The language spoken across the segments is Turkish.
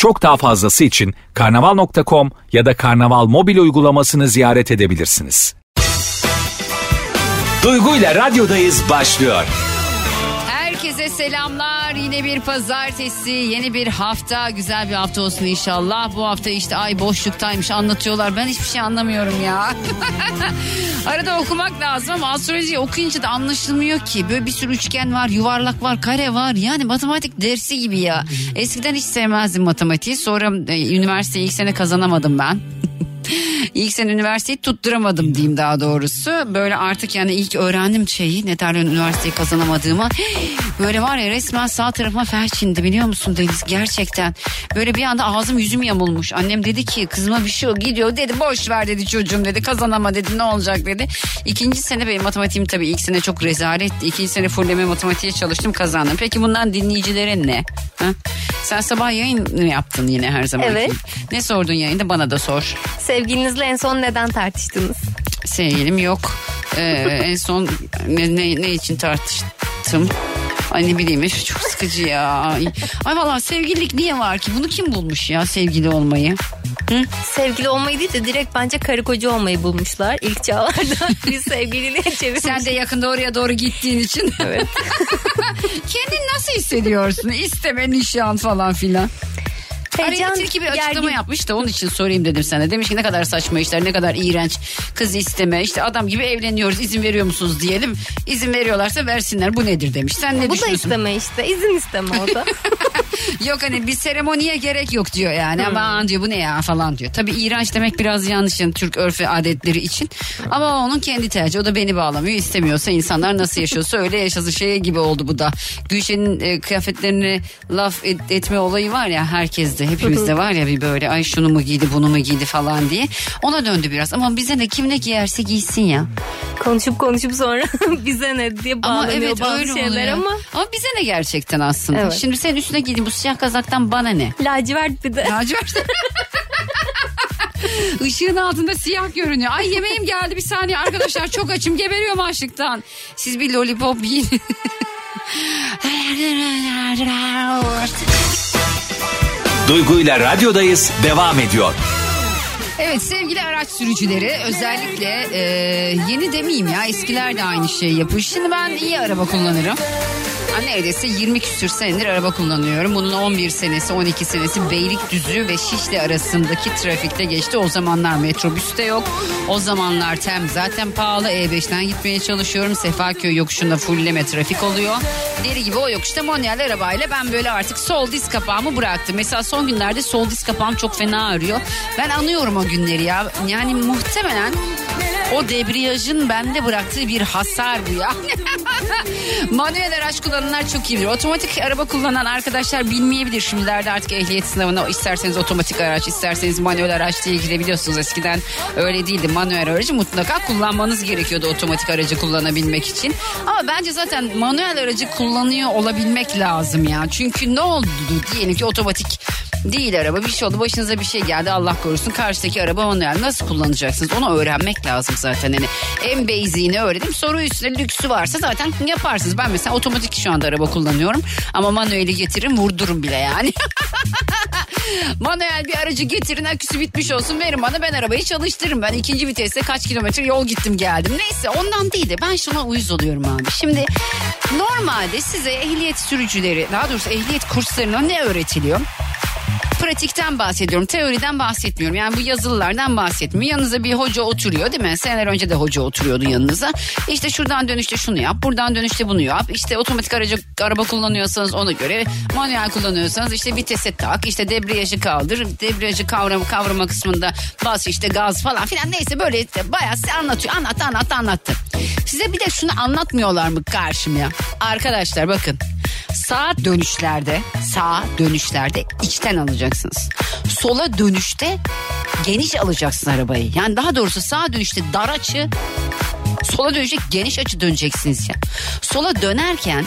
Çok daha fazlası için karnaval.com ya da karnaval mobil uygulamasını ziyaret edebilirsiniz. Duygu ile radyodayız başlıyor. Selamlar. Yine bir pazartesi, yeni bir hafta. Güzel bir hafta olsun inşallah. Bu hafta işte ay boşluktaymış anlatıyorlar. Ben hiçbir şey anlamıyorum ya. Arada okumak lazım ama astrolojiyi okuyunca da anlaşılmıyor ki. Böyle bir sürü üçgen var, yuvarlak var, kare var. Yani matematik dersi gibi ya. Eskiden hiç sevmezdim matematiği. Sonra e, üniversiteyi ilk sene kazanamadım ben. İlk sene üniversiteyi tutturamadım diyeyim daha doğrusu. Böyle artık yani ilk öğrendim şeyi ne derler üniversiteyi kazanamadığımı. Böyle var ya resmen sağ tarafıma felç indi biliyor musun Deniz gerçekten. Böyle bir anda ağzım yüzüm yamulmuş. Annem dedi ki kızıma bir şey gidiyor dedi boş ver dedi çocuğum dedi kazanama dedi ne olacak dedi. İkinci sene benim matematiğim tabii ilk sene çok rezaletti. İkinci sene fulleme matematiğe çalıştım kazandım. Peki bundan dinleyicilere ne? Ha? Sen sabah yayın mı yaptın yine her zaman. Evet. Ne sordun yayında bana da sor. Sevgilinizle en son neden tartıştınız? Sevgilim yok. Ee, en son ne, ne, ne için tartıştım? Ay ne bileyim üf, çok sıkıcı ya. Ay, ay valla sevgililik niye var ki? Bunu kim bulmuş ya sevgili olmayı? Sevgili olmayı değil de direkt bence karı koca olmayı bulmuşlar ilk çağlarda. Biz sevgililiğe çevirmiş. Sen de yakında oraya doğru gittiğin için. Evet. Kendini nasıl hissediyorsun? İsteme nişan falan filan. Araya Heyecan, tilki bir açıklama gergin. yapmış da onun için sorayım dedim sana. Demiş ki ne kadar saçma işler ne kadar iğrenç kız isteme işte adam gibi evleniyoruz izin veriyor musunuz diyelim. İzin veriyorlarsa versinler bu nedir demiş. Sen ne Bu da düşünüyorsun? isteme işte. izin isteme o da. Yok hani bir seremoniye gerek yok diyor yani. Aman diyor bu ne ya falan diyor. Tabii iğrenç demek biraz yanlış yani Türk örf ve adetleri için. Ama onun kendi tercihi. O da beni bağlamıyor. istemiyorsa insanlar nasıl yaşıyorsa öyle yaşasın. Şey gibi oldu bu da. Gülşen'in e, kıyafetlerini laf et- etme olayı var ya herkeste. Hepimizde var ya bir böyle ay şunu mu giydi bunu mu giydi falan diye. Ona döndü biraz. Ama bize ne kim ne giyerse giysin ya. konuşup konuşup sonra bize ne diye Ama bağlanıyor evet bazı öyle şeyler oluyor. ama. Ama bize ne gerçekten aslında. Evet. Şimdi senin üstüne giydiğin bu siyah kazaktan bana ne? Lacivert bir de. Lacivert. Işığın altında siyah görünüyor. Ay yemeğim geldi bir saniye arkadaşlar çok açım geberiyorum açlıktan. Siz bir lollipop yiyin. Duygu ile radyodayız devam ediyor. Evet sevgili araç sürücüleri özellikle e, yeni demeyeyim ya eskiler de aynı şeyi yapıyor. Şimdi ben iyi araba kullanırım. Ha, neredeyse 20 küsür senedir araba kullanıyorum. Bunun 11 senesi 12 senesi Beylikdüzü ve Şişli arasındaki trafikte geçti. O zamanlar metrobüs de yok. O zamanlar tem zaten pahalı. E5'ten gitmeye çalışıyorum. Sefaköy yokuşunda fulleme trafik oluyor. Deri gibi o yokuşta manuel arabayla ben böyle artık sol diz kapağımı bıraktım. Mesela son günlerde sol diz kapağım çok fena ağrıyor. Ben anıyorum o günleri ya. Yani muhtemelen o debriyajın bende bıraktığı bir hasar bu ya. Manuel araç kullananlar çok iyi bilir. Otomatik araba kullanan arkadaşlar bilmeyebilir. Şimdilerde artık ehliyet sınavına isterseniz otomatik araç isterseniz manuel araç diye girebiliyorsunuz. Eskiden öyle değildi. Manuel aracı mutlaka kullanmanız gerekiyordu otomatik aracı kullanabilmek için. Ama bence zaten manuel aracı kullanıyor olabilmek lazım ya. Çünkü ne oldu diyelim ki otomatik değil araba bir şey oldu başınıza bir şey geldi Allah korusun karşıdaki araba manuel nasıl kullanacaksınız? Onu öğrenmek lazım zaten hani. En basic'ini öğrenim soru üstüne lüksü varsa zaten yaparsınız. Ben mesela otomatik şu anda araba kullanıyorum ama manueli getirin vurdurum bile yani. Manuel bir aracı getirin aküsü bitmiş olsun verin bana ben arabayı çalıştırırım. Ben ikinci viteste kaç kilometre yol gittim geldim. Neyse ondan değil de ben şuna uyuz oluyorum abi. Şimdi normalde size ehliyet sürücüleri daha doğrusu ehliyet kurslarına ne öğretiliyor pratikten bahsediyorum. Teoriden bahsetmiyorum. Yani bu yazılılardan bahsetmiyorum. Yanınıza bir hoca oturuyor değil mi? Seneler önce de hoca oturuyordu yanınıza. İşte şuradan dönüşte şunu yap. Buradan dönüşte bunu yap. İşte otomatik aracı, araba kullanıyorsanız ona göre. Manuel kullanıyorsanız işte vitese tak. işte debriyajı kaldır. Debriyajı kavrama, kavrama kısmında bas işte gaz falan filan. Neyse böyle işte bayağı size anlatıyor. Anlat anlat anlattı. Size bir de şunu anlatmıyorlar mı karşımya? Arkadaşlar bakın. Sağ dönüşlerde, sağ dönüşlerde içten alacaksınız. Sola dönüşte geniş alacaksın arabayı. Yani daha doğrusu sağa dönüşte dar açı sola dönüşte geniş açı döneceksiniz ya. Sola dönerken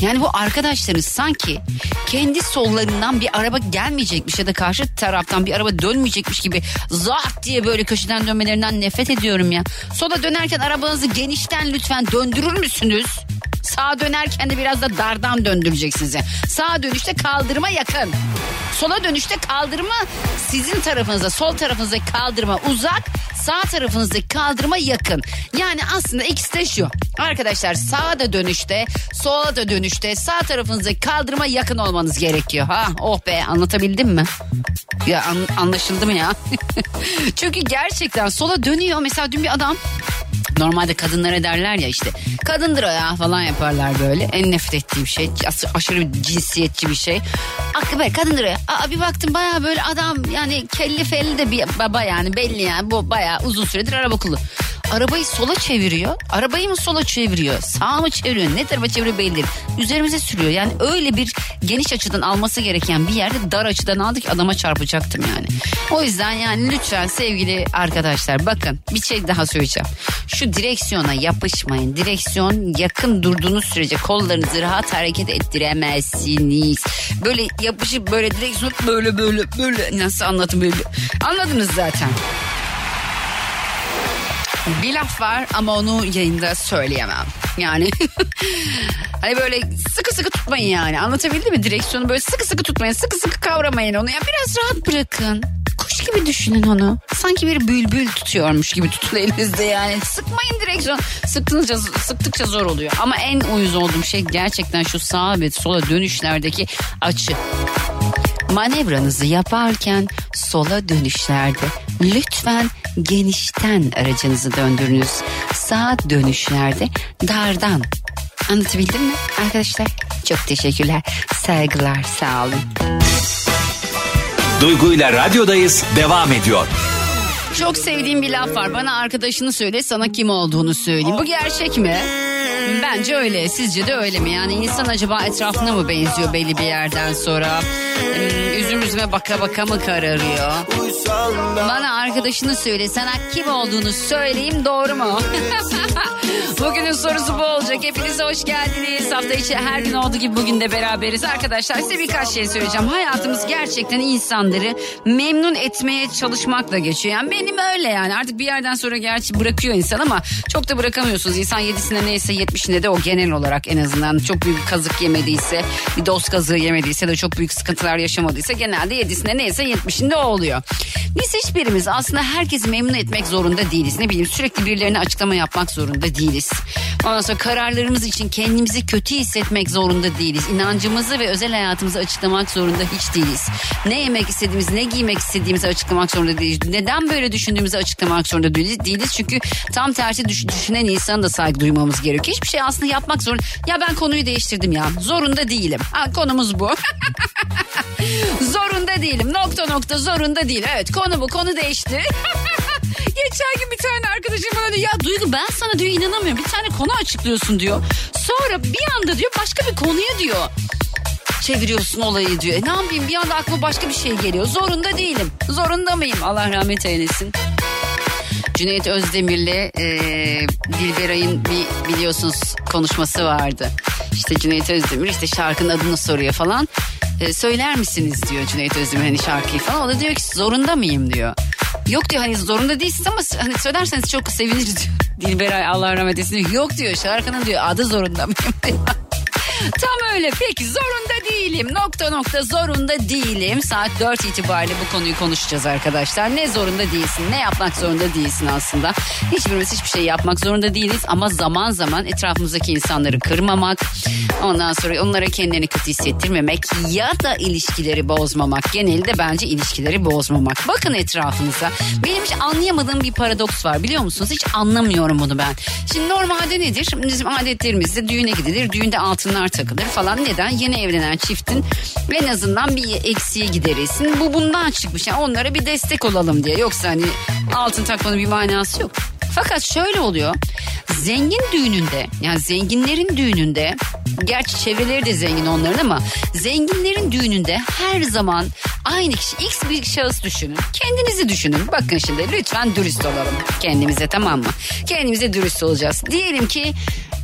yani bu arkadaşlarınız sanki kendi sollarından bir araba gelmeyecekmiş ya da karşı taraftan bir araba dönmeyecekmiş gibi zart diye böyle köşeden dönmelerinden nefret ediyorum ya. Sola dönerken arabanızı genişten lütfen döndürür müsünüz? Sağa dönerken de biraz da dardan döndüreceksiniz. Yani. Sağa dönüşte kaldırıma yakın. Sola dönüşte kaldırma sizin tarafınıza, sol tarafınızdaki kaldırıma uzak, sağ tarafınızdaki kaldırıma yakın. Yani aslında ikisi de şu. Arkadaşlar sağa da dönüşte, sola da dönüşte, sağ tarafınızdaki kaldırıma yakın olmanız gerekiyor. Ha, oh be anlatabildim mi? Ya an- anlaşıldı mı ya? Çünkü gerçekten sola dönüyor. Mesela dün bir adam Normalde kadınlara derler ya işte kadındır o ya falan yaparlar böyle. En nefret ettiğim şey aşırı cinsiyetçi bir şey. Aklı böyle kadındır o ya. Aa, bir baktım baya böyle adam yani kelli felli de bir baba yani belli yani bu baya uzun süredir araba kullanıyor. Arabayı sola çeviriyor. Arabayı mı sola çeviriyor? Sağa mı çeviriyor? Ne tarafa çeviriyor belli değil. Üzerimize sürüyor. Yani öyle bir geniş açıdan alması gereken bir yerde dar açıdan aldık adama çarpacaktım yani. O yüzden yani lütfen sevgili arkadaşlar bakın bir şey daha söyleyeceğim. Şu direksiyona yapışmayın. Direksiyon yakın durduğunuz sürece kollarınızı rahat hareket ettiremezsiniz. Böyle yapışıp böyle direksiyon böyle böyle böyle nasıl anlatın böyle. Anladınız zaten. Bir laf var ama onu yayında söyleyemem. Yani hani böyle sıkı sıkı tutmayın yani. Anlatabildim mi? Direksiyonu böyle sıkı sıkı tutmayın. Sıkı sıkı kavramayın onu. Ya biraz rahat bırakın. Kuş gibi düşünün onu. Sanki bir bülbül tutuyormuş gibi tutun elinizde yani. Sıkmayın direksiyon. Sıktıkça, sıktıkça zor oluyor. Ama en uyuz olduğum şey gerçekten şu sağa ve sola dönüşlerdeki açı. Manevranızı yaparken sola dönüşlerde lütfen genişten aracınızı döndürünüz. Sağ dönüşlerde dardan. Anlatabildim mi arkadaşlar? Çok teşekkürler. Saygılar sağ olun. Duygu ile radyodayız devam ediyor. Çok sevdiğim bir laf var. Bana arkadaşını söyle sana kim olduğunu söyleyeyim. Bu gerçek mi? Bence öyle. Sizce de öyle mi? Yani insan acaba etrafına mı benziyor belli bir yerden sonra? Üzüme baka baka mı kararıyor? Bana arkadaşını söyle sana kim olduğunu söyleyeyim doğru mu? Bugünün sorusu bu olacak. Hepinize hoş geldiniz. Hafta içi her gün olduğu gibi bugün de beraberiz. Arkadaşlar size birkaç şey söyleyeceğim. Hayatımız gerçekten insanları memnun etmeye çalışmakla geçiyor. Yani benim öyle yani. Artık bir yerden sonra gerçi bırakıyor insan ama çok da bırakamıyorsunuz. İnsan yedisinde neyse yetmişinde de o genel olarak en azından çok büyük kazık yemediyse, bir dost kazığı yemediyse de çok büyük sıkıntılar yaşamadıysa genelde yedisinde neyse yetmişinde o oluyor. Biz hiçbirimiz aslında herkesi memnun etmek zorunda değiliz. Ne bileyim sürekli birilerine açıklama yapmak zorunda değiliz. Ondan sonra kararlarımız için kendimizi kötü hissetmek zorunda değiliz. İnancımızı ve özel hayatımızı açıklamak zorunda hiç değiliz. Ne yemek istediğimizi, ne giymek istediğimizi açıklamak zorunda değiliz. Neden böyle düşündüğümüzü açıklamak zorunda değiliz. Çünkü tam tersi düş- düşünen insana da saygı duymamız gerekiyor. Hiçbir şey aslında yapmak zorunda. Ya ben konuyu değiştirdim ya. Zorunda değilim. Ha, konumuz bu. zorunda değilim. Nokta nokta zorunda değil. Evet konu bu. Konu değişti. Geçen gün bir tane arkadaşım böyle ya Duygu ben sana diyor inanamıyorum. Bir tane konu açıklıyorsun diyor. Sonra bir anda diyor başka bir konuya diyor çeviriyorsun olayı diyor. E ne yapayım bir anda aklıma başka bir şey geliyor. Zorunda değilim. Zorunda mıyım? Allah rahmet eylesin. Cüneyt Özdemir'le e, Dilberay'ın bir biliyorsunuz konuşması vardı. İşte Cüneyt Özdemir işte şarkının adını soruyor falan. E, söyler misiniz diyor Cüneyt Özdemir hani şarkıyı falan. O da diyor ki zorunda mıyım diyor. Yok diyor hani zorunda değilsiniz ama hani söylerseniz çok seviniriz diyor. Dilberay Allah rahmet eylesin. Yok diyor şarkının diyor adı zorunda mıyım diyor. Tam öyle. Peki zorunda değilim. Nokta nokta zorunda değilim. Saat 4 itibariyle bu konuyu konuşacağız arkadaşlar. Ne zorunda değilsin ne yapmak zorunda değilsin aslında. Hiçbirimiz hiçbir şey yapmak zorunda değiliz ama zaman zaman etrafımızdaki insanları kırmamak ondan sonra onlara kendini kötü hissettirmemek ya da ilişkileri bozmamak. Genelde bence ilişkileri bozmamak. Bakın etrafınıza. Benim hiç anlayamadığım bir paradoks var biliyor musunuz? Hiç anlamıyorum bunu ben. Şimdi normalde nedir? Bizim adetlerimizde düğüne gidilir düğünde altınlar takılır falan. Neden? Yeni evlenen çiftin en azından bir eksiği giderilsin. Bu bundan çıkmış. Yani onlara bir destek olalım diye. Yoksa hani altın takmanın bir manası yok. Fakat şöyle oluyor. Zengin düğününde yani zenginlerin düğününde gerçi çevreleri de zengin onların ama zenginlerin düğününde her zaman aynı kişi X bir şahıs düşünün. Kendinizi düşünün. Bakın şimdi lütfen dürüst olalım kendimize tamam mı? Kendimize dürüst olacağız. Diyelim ki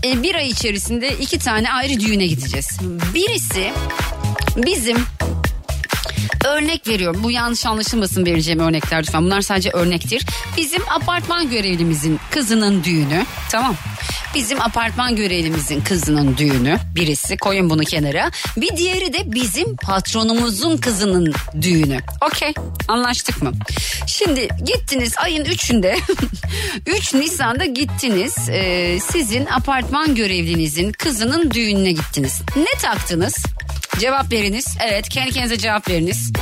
e, bir ay içerisinde iki tane ayrı düğüne gideceğiz. Birisi bizim Örnek veriyorum. Bu yanlış anlaşılmasın vereceğim örnekler lütfen. Bunlar sadece örnektir. Bizim apartman görevlimizin kızının düğünü. Tamam. Bizim apartman görevlimizin kızının düğünü. Birisi koyun bunu kenara. Bir diğeri de bizim patronumuzun kızının düğünü. Okey. Anlaştık mı? Şimdi gittiniz ayın 3'ünde 3 Nisan'da gittiniz. Ee, sizin apartman görevlinizin kızının düğününe gittiniz. Ne taktınız? Cevap veriniz. Evet kendi kendinize cevap veriniz.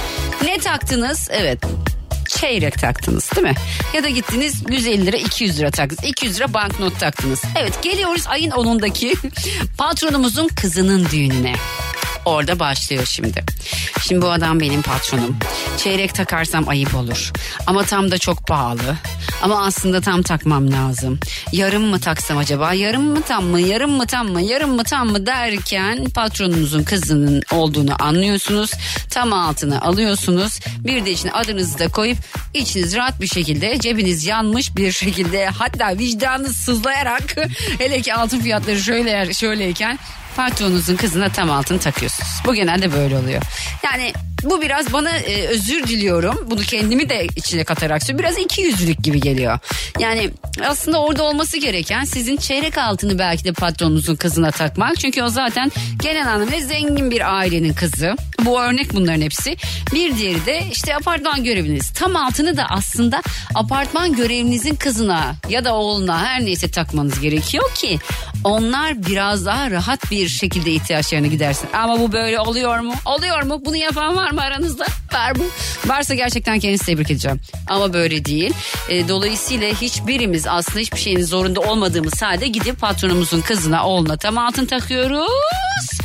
Ne taktınız? Evet çeyrek taktınız değil mi? Ya da gittiniz 150 lira 200 lira taktınız. 200 lira banknot taktınız. Evet geliyoruz ayın 10'undaki patronumuzun kızının düğününe. Orada başlıyor şimdi. Şimdi bu adam benim patronum. Çeyrek takarsam ayıp olur. Ama tam da çok pahalı. Ama aslında tam takmam lazım. Yarım mı taksam acaba? Yarım mı tam mı? Yarım mı tam mı? Yarım mı tam mı derken patronunuzun kızının olduğunu anlıyorsunuz. Tam altına alıyorsunuz. Bir de içine adınızı da koyup içiniz rahat bir şekilde cebiniz yanmış bir şekilde hatta vicdanınız sızlayarak hele ki altın fiyatları şöyle şöyleyken patronunuzun kızına tam altın takıyorsunuz. Bu genelde böyle oluyor. Yani bu biraz bana e, özür diliyorum. Bunu kendimi de içine katarak söylüyorum. Biraz iki yüzlülük gibi geliyor. Yani aslında orada olması gereken sizin çeyrek altını belki de patronunuzun kızına takmak. Çünkü o zaten genel anlamda zengin bir ailenin kızı. Bu örnek bunların hepsi. Bir diğeri de işte apartman görevliniz. Tam altını da aslında apartman görevlinizin kızına ya da oğluna her neyse takmanız gerekiyor ki onlar biraz daha rahat bir şekilde ihtiyaçlarını gidersin. Ama bu böyle oluyor mu? Oluyor mu? Bunu yapan var mı aranızda? Var mı? Varsa gerçekten kendinizi tebrik edeceğim. Ama böyle değil. E, dolayısıyla hiçbirimiz aslında hiçbir şeyin zorunda olmadığımız halde gidip patronumuzun kızına oğluna tam altın takıyoruz.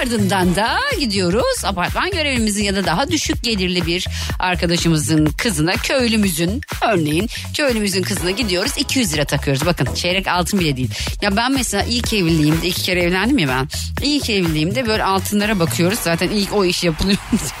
Ardından da gidiyoruz apartman görevlimizin ya da daha düşük gelirli bir arkadaşımızın kızına köylümüzün örneğin köylümüzün kızına gidiyoruz 200 lira takıyoruz. Bakın çeyrek altın bile değil. Ya ben mesela ilk evliliğimde iki kere evlendim ya ben. İlk evliliğimde böyle altınlara bakıyoruz. Zaten ilk o iş yapılıyor.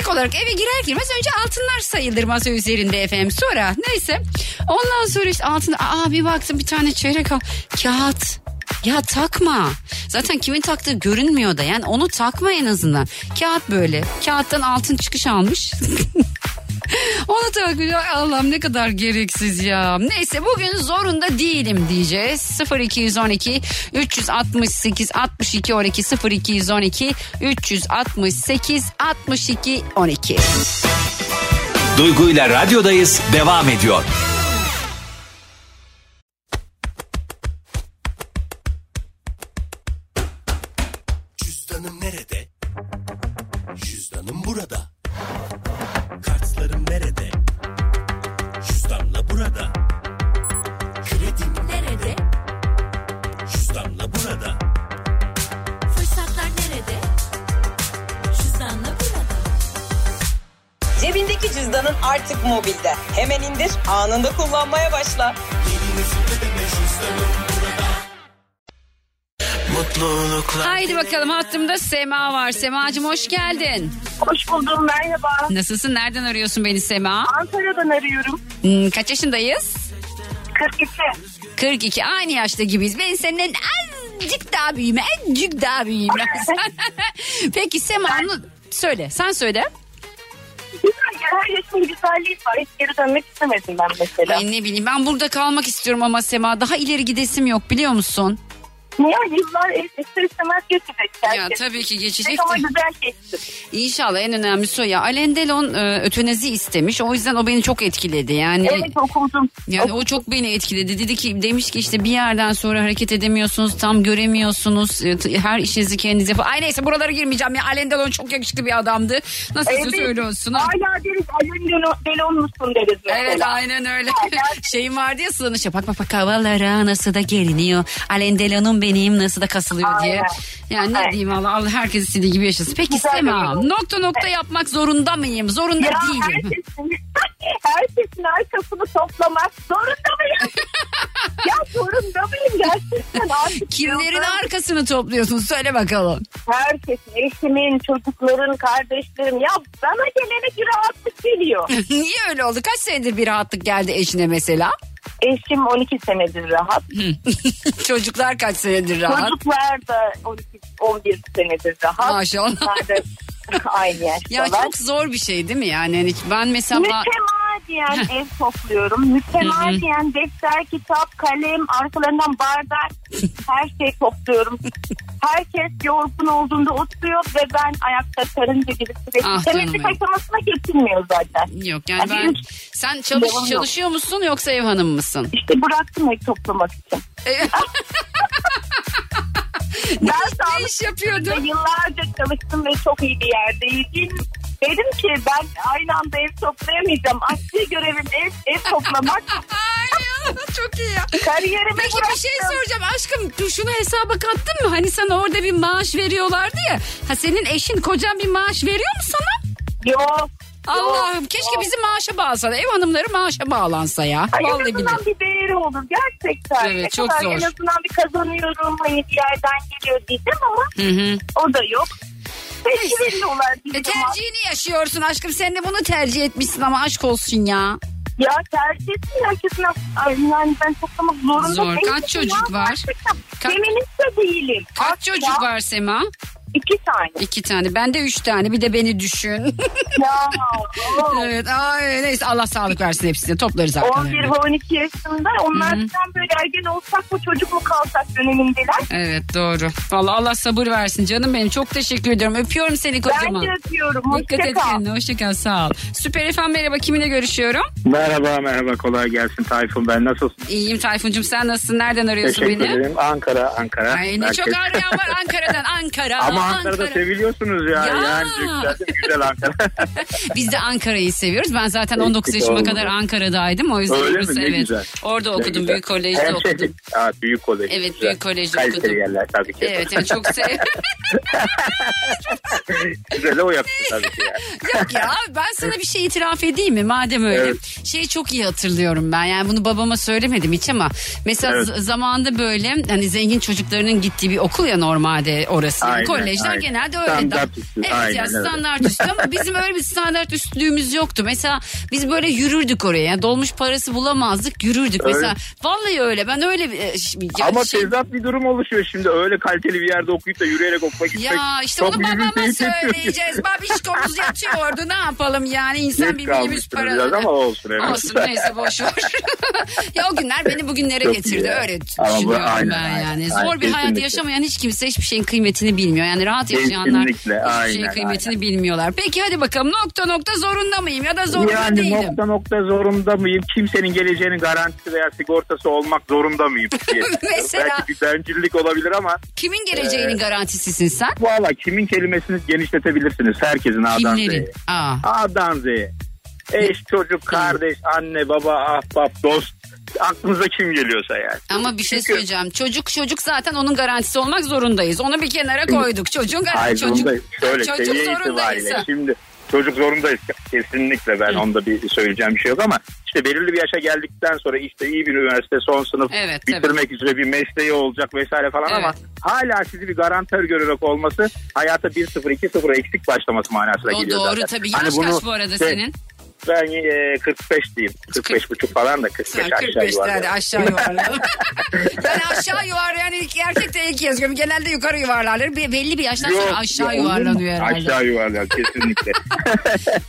İlk olarak eve girer girmez önce altınlar sayılır masa üzerinde efendim. Sonra neyse ondan sonra işte altında aa bir baktım bir tane çeyrek al. Kağıt. Ya takma. Zaten kimin taktığı görünmüyor da yani onu takma en azından. Kağıt böyle. Kağıttan altın çıkış almış. Onu. Ay Allah'ım ne kadar gereksiz ya. Neyse bugün zorunda değilim diyeceğiz. 0212 368 62 12 0212 368 62 12. Duygu ile radyodayız devam ediyor. Cüzdanın artık mobilde. Hemen indir, anında kullanmaya başla. Haydi bakalım hattımda Sema var. Semacığım hoş geldin. Hoş buldum merhaba. Nasılsın? Nereden arıyorsun beni Sema? Ankara'dan arıyorum. Hmm, kaç yaşındayız? 42. 42 aynı yaşta gibiyiz. Ben senden azıcık daha büyüğüm. Azıcık daha büyüğüm. Peki Sema onu söyle. Sen söyle. Güzel ya her yaşın güzelliği var. Hiç geri dönmek istemedim ben mesela. Ay ne bileyim ben burada kalmak istiyorum ama Sema daha ileri gidesim yok biliyor musun? Niye yıllar ister istemez geçecek. Ya gerçi. tabii ki geçecek. Ama güzel geçti. İnşallah en önemlisi o ya. Alain Delon e, ötenezi istemiş. O yüzden o beni çok etkiledi. Yani Evet okudum. yani o çok beni etkiledi. Dedi ki demiş ki işte bir yerden sonra hareket edemiyorsunuz, tam göremiyorsunuz. e, Her işinizi kendiniz yapın. Ay neyse buralara girmeyeceğim ya. Alain Delon çok yakışıklı bir adamdı. Nasıl Evet. söylüyorsun? Hala deriz Alın Delon, Delon musun deriz mesela. Evet aynen öyle. Hala- Şeyin vardı ya sığınışa bak bak bak havalara nasıl da geliniyor. Alain Benim nasıl da kasılıyor diye. Aynen. Yani ne diyeyim Allah, Allah herkes istediği gibi yaşasın. Peki Güzel Sema yorum. nokta nokta yapmak zorunda mıyım? Zorunda Ya değilim. herkesin, herkesin arkasını toplamak zorunda mıyım? ya zorunda mıyım gerçekten artık? Kimlerin ya. arkasını topluyorsun söyle bakalım. Herkesin, eşimin, çocukların, kardeşlerim. Ya bana gelene bir rahatlık geliyor. Niye öyle oldu? Kaç senedir bir rahatlık geldi eşine mesela? Eşim 12 senedir rahat. Çocuklar kaç senedir rahat? Çocuklar da 12 11 senedir rahat. Maşallah. Onlar da aynı Ya yaştalar. çok zor bir şey değil mi yani? Yani ben mesela Mütemadiyen ev topluyorum. Mütemadiyen defter, kitap, kalem, arkalarından bardak her şey topluyorum. Herkes yorgun olduğunda oturuyor ve ben ayakta karınca gibi sürekli Ah canım temizlik benim. aşamasına geçilmiyor zaten. yok yani Ya ben sen çalış devam yok. çalışıyor musun yoksa ev hanımı mısın? İşte bıraktım ev toplamak için. ben ne iş yapıyordun? Yıllarca çalıştım ve çok iyi bir yerdeydim. Dedim ki ben aynı anda ev toplayamayacağım. Asli görevim ev, ev toplamak. çok iyi ya. Kariyerimi Peki bir bıraktım. şey soracağım aşkım şunu hesaba kattın mı? Hani sana orada bir maaş veriyorlardı ya. Ha senin eşin kocan bir maaş veriyor mu sana? Yok. Allah'ım keşke bizi maaşa bağlasa. Ev hanımları maaşa bağlansa ya. Ay, en azından billahi. bir değeri olur gerçekten. Evet, Ne çok kadar zor. En azından bir kazanıyorum hani bir yerden geliyor diyeceğim ama Hı hı. o da yok. Veriyorlar E, tercihini yaşıyorsun aşkım. Sen de bunu tercih etmişsin ama aşk olsun ya. Ya tercih etsin herkesin Ay, yani ben toplamak zorunda Zor. Kaç çocuk var? Ka- Feminist de değilim. Kaç Asla. çocuk var Sema? İki tane. İki tane. Ben de üç tane. Bir de beni düşün. Ya. evet. Ay, neyse Allah sağlık versin hepsine. Toplarız 11 arkalarını. ve 12 yaşında. Onlar bizden böyle ergen olsak mı çocuk mu kalsak dönemindeler. Evet doğru. Vallahi Allah sabır versin canım benim. Çok teşekkür ediyorum. Öpüyorum seni kocaman. Ben de öpüyorum. Dikkat et Hoşça kal. kendine. Hoşça kal. Sağ ol. Süper efendim merhaba. Kiminle görüşüyorum? Merhaba merhaba kolay gelsin Tayfun ben nasılsın? İyiyim Tayfun'cum. Sen nasılsın? Nereden arıyorsun Teşekkür beni? ederim Ankara Ankara. Ay ne Herkes- çok arayan var Ankara'dan. Ankara. Ama Ankara'da Ankara. seviliyorsunuz ya. Ya. Yani güzel, güzel Ankara. Biz de Ankara'yı seviyoruz. Ben zaten 19 Eksik yaşıma kadar Ankara'daydım. O yüzden Öyle burası, mi? Ne evet. güzel. Orada Ne okudum. güzel. Büyük kolejde Her şey- okudum. Aa, büyük kolej. Evet, güzel. büyük kolejde Kaliteli okudum. yerler tabii ki. Evet yani çok sev. Güzel o yaptı tabii ki ya. Yok ya ben sana bir şey itiraf edeyim mi madem öyle. Evet. Şeyi çok iyi hatırlıyorum ben yani bunu babama söylemedim hiç ama mesela Evet. zamanında böyle hani zengin çocuklarının gittiği bir okul ya normalde orası. Yani Aynen, Kolejler aynen. genelde öyle. Standart Da- üstü, Evet aynen ya öyle. standart üstü ama bizim öyle bir standart üstlüğümüz yoktu. Mesela biz böyle yürürdük oraya. Yani dolmuş parası bulamazdık yürürdük. Öyle. Mesela vallahi öyle ben öyle bir- e, Ama şey- tezat bir durum oluşuyor şimdi. Öyle kaliteli bir yerde okuyup da yürüyerek okumak gitmek. Ya işte onu babama çekiyor. söyleyeceğiz. Babişkomuz yatıyordu ne yapalım yani insan bir minibüs paraları. ama olsun. Evet. Olsun neyse boş ver. ya o günler beni bugünlere Çok iyi getirdi ya. öyle Ama bu düşünüyorum aynen, ben aynen, yani. aynen, Zor bir hayat kesinlikle. yaşamayan hiç kimse hiçbir şeyin kıymetini bilmiyor. Yani rahat yaşayanlar Kesinlikle, şeyin aynen, kıymetini bilmiyorlar. Peki hadi bakalım nokta nokta zorunda mıyım ya da zorunda yani değilim. nokta nokta zorunda mıyım? Kimsenin geleceğinin garantisi veya sigortası olmak zorunda mıyım? Mesela- Belki bir bencillik olabilir ama Kimin geleceğinin Ee, garantisisin sen? valla kimin kelimesini genişletebilirsiniz. Herkesin A'dan Kimlerin? Z'ye. Aa. A'dan Z'ye. Eş, çocuk, kardeş, anne, baba, ahbap, dost. Aklınıza kim geliyorsa yani. Ama bir şey Çünkü- söyleyeceğim. Çocuk çocuk zaten onun garantisi olmak zorundayız. Onu bir kenara koyduk. Çocuğun Hayır garantisi. Çocuk, zorundayız. Şöyle çocuk itibariyle. Şimdi çocuk zorundayız kesinlikle ben onda bir söyleyeceğim bir şey yok ama işte belirli bir yaşa geldikten sonra işte iyi bir üniversite son sınıf Evet, bitirmek üzere bir mesleği olacak vesaire falan ama Evet. hala sizi bir garantör görerek olması hayata 1-0 2-0 eksik başlaması manasına O geliyor doğru zaten. tabii. Hani Yaş bunu kaç bu arada şey, senin? Ben e, 45 diyeyim. 45 buçuk falan da 45 Sen aşağı 45 yuvarlak. hadi aşağı yuvarlayalım. ben aşağı yuvarlayan ilk erkek de ilk yazıyorum. Genelde yukarı yuvarlarlar. Bir, belli bir yaştan sonra aşağı yuvarlanıyor herhalde. Aşağı yuvarlar kesinlikle.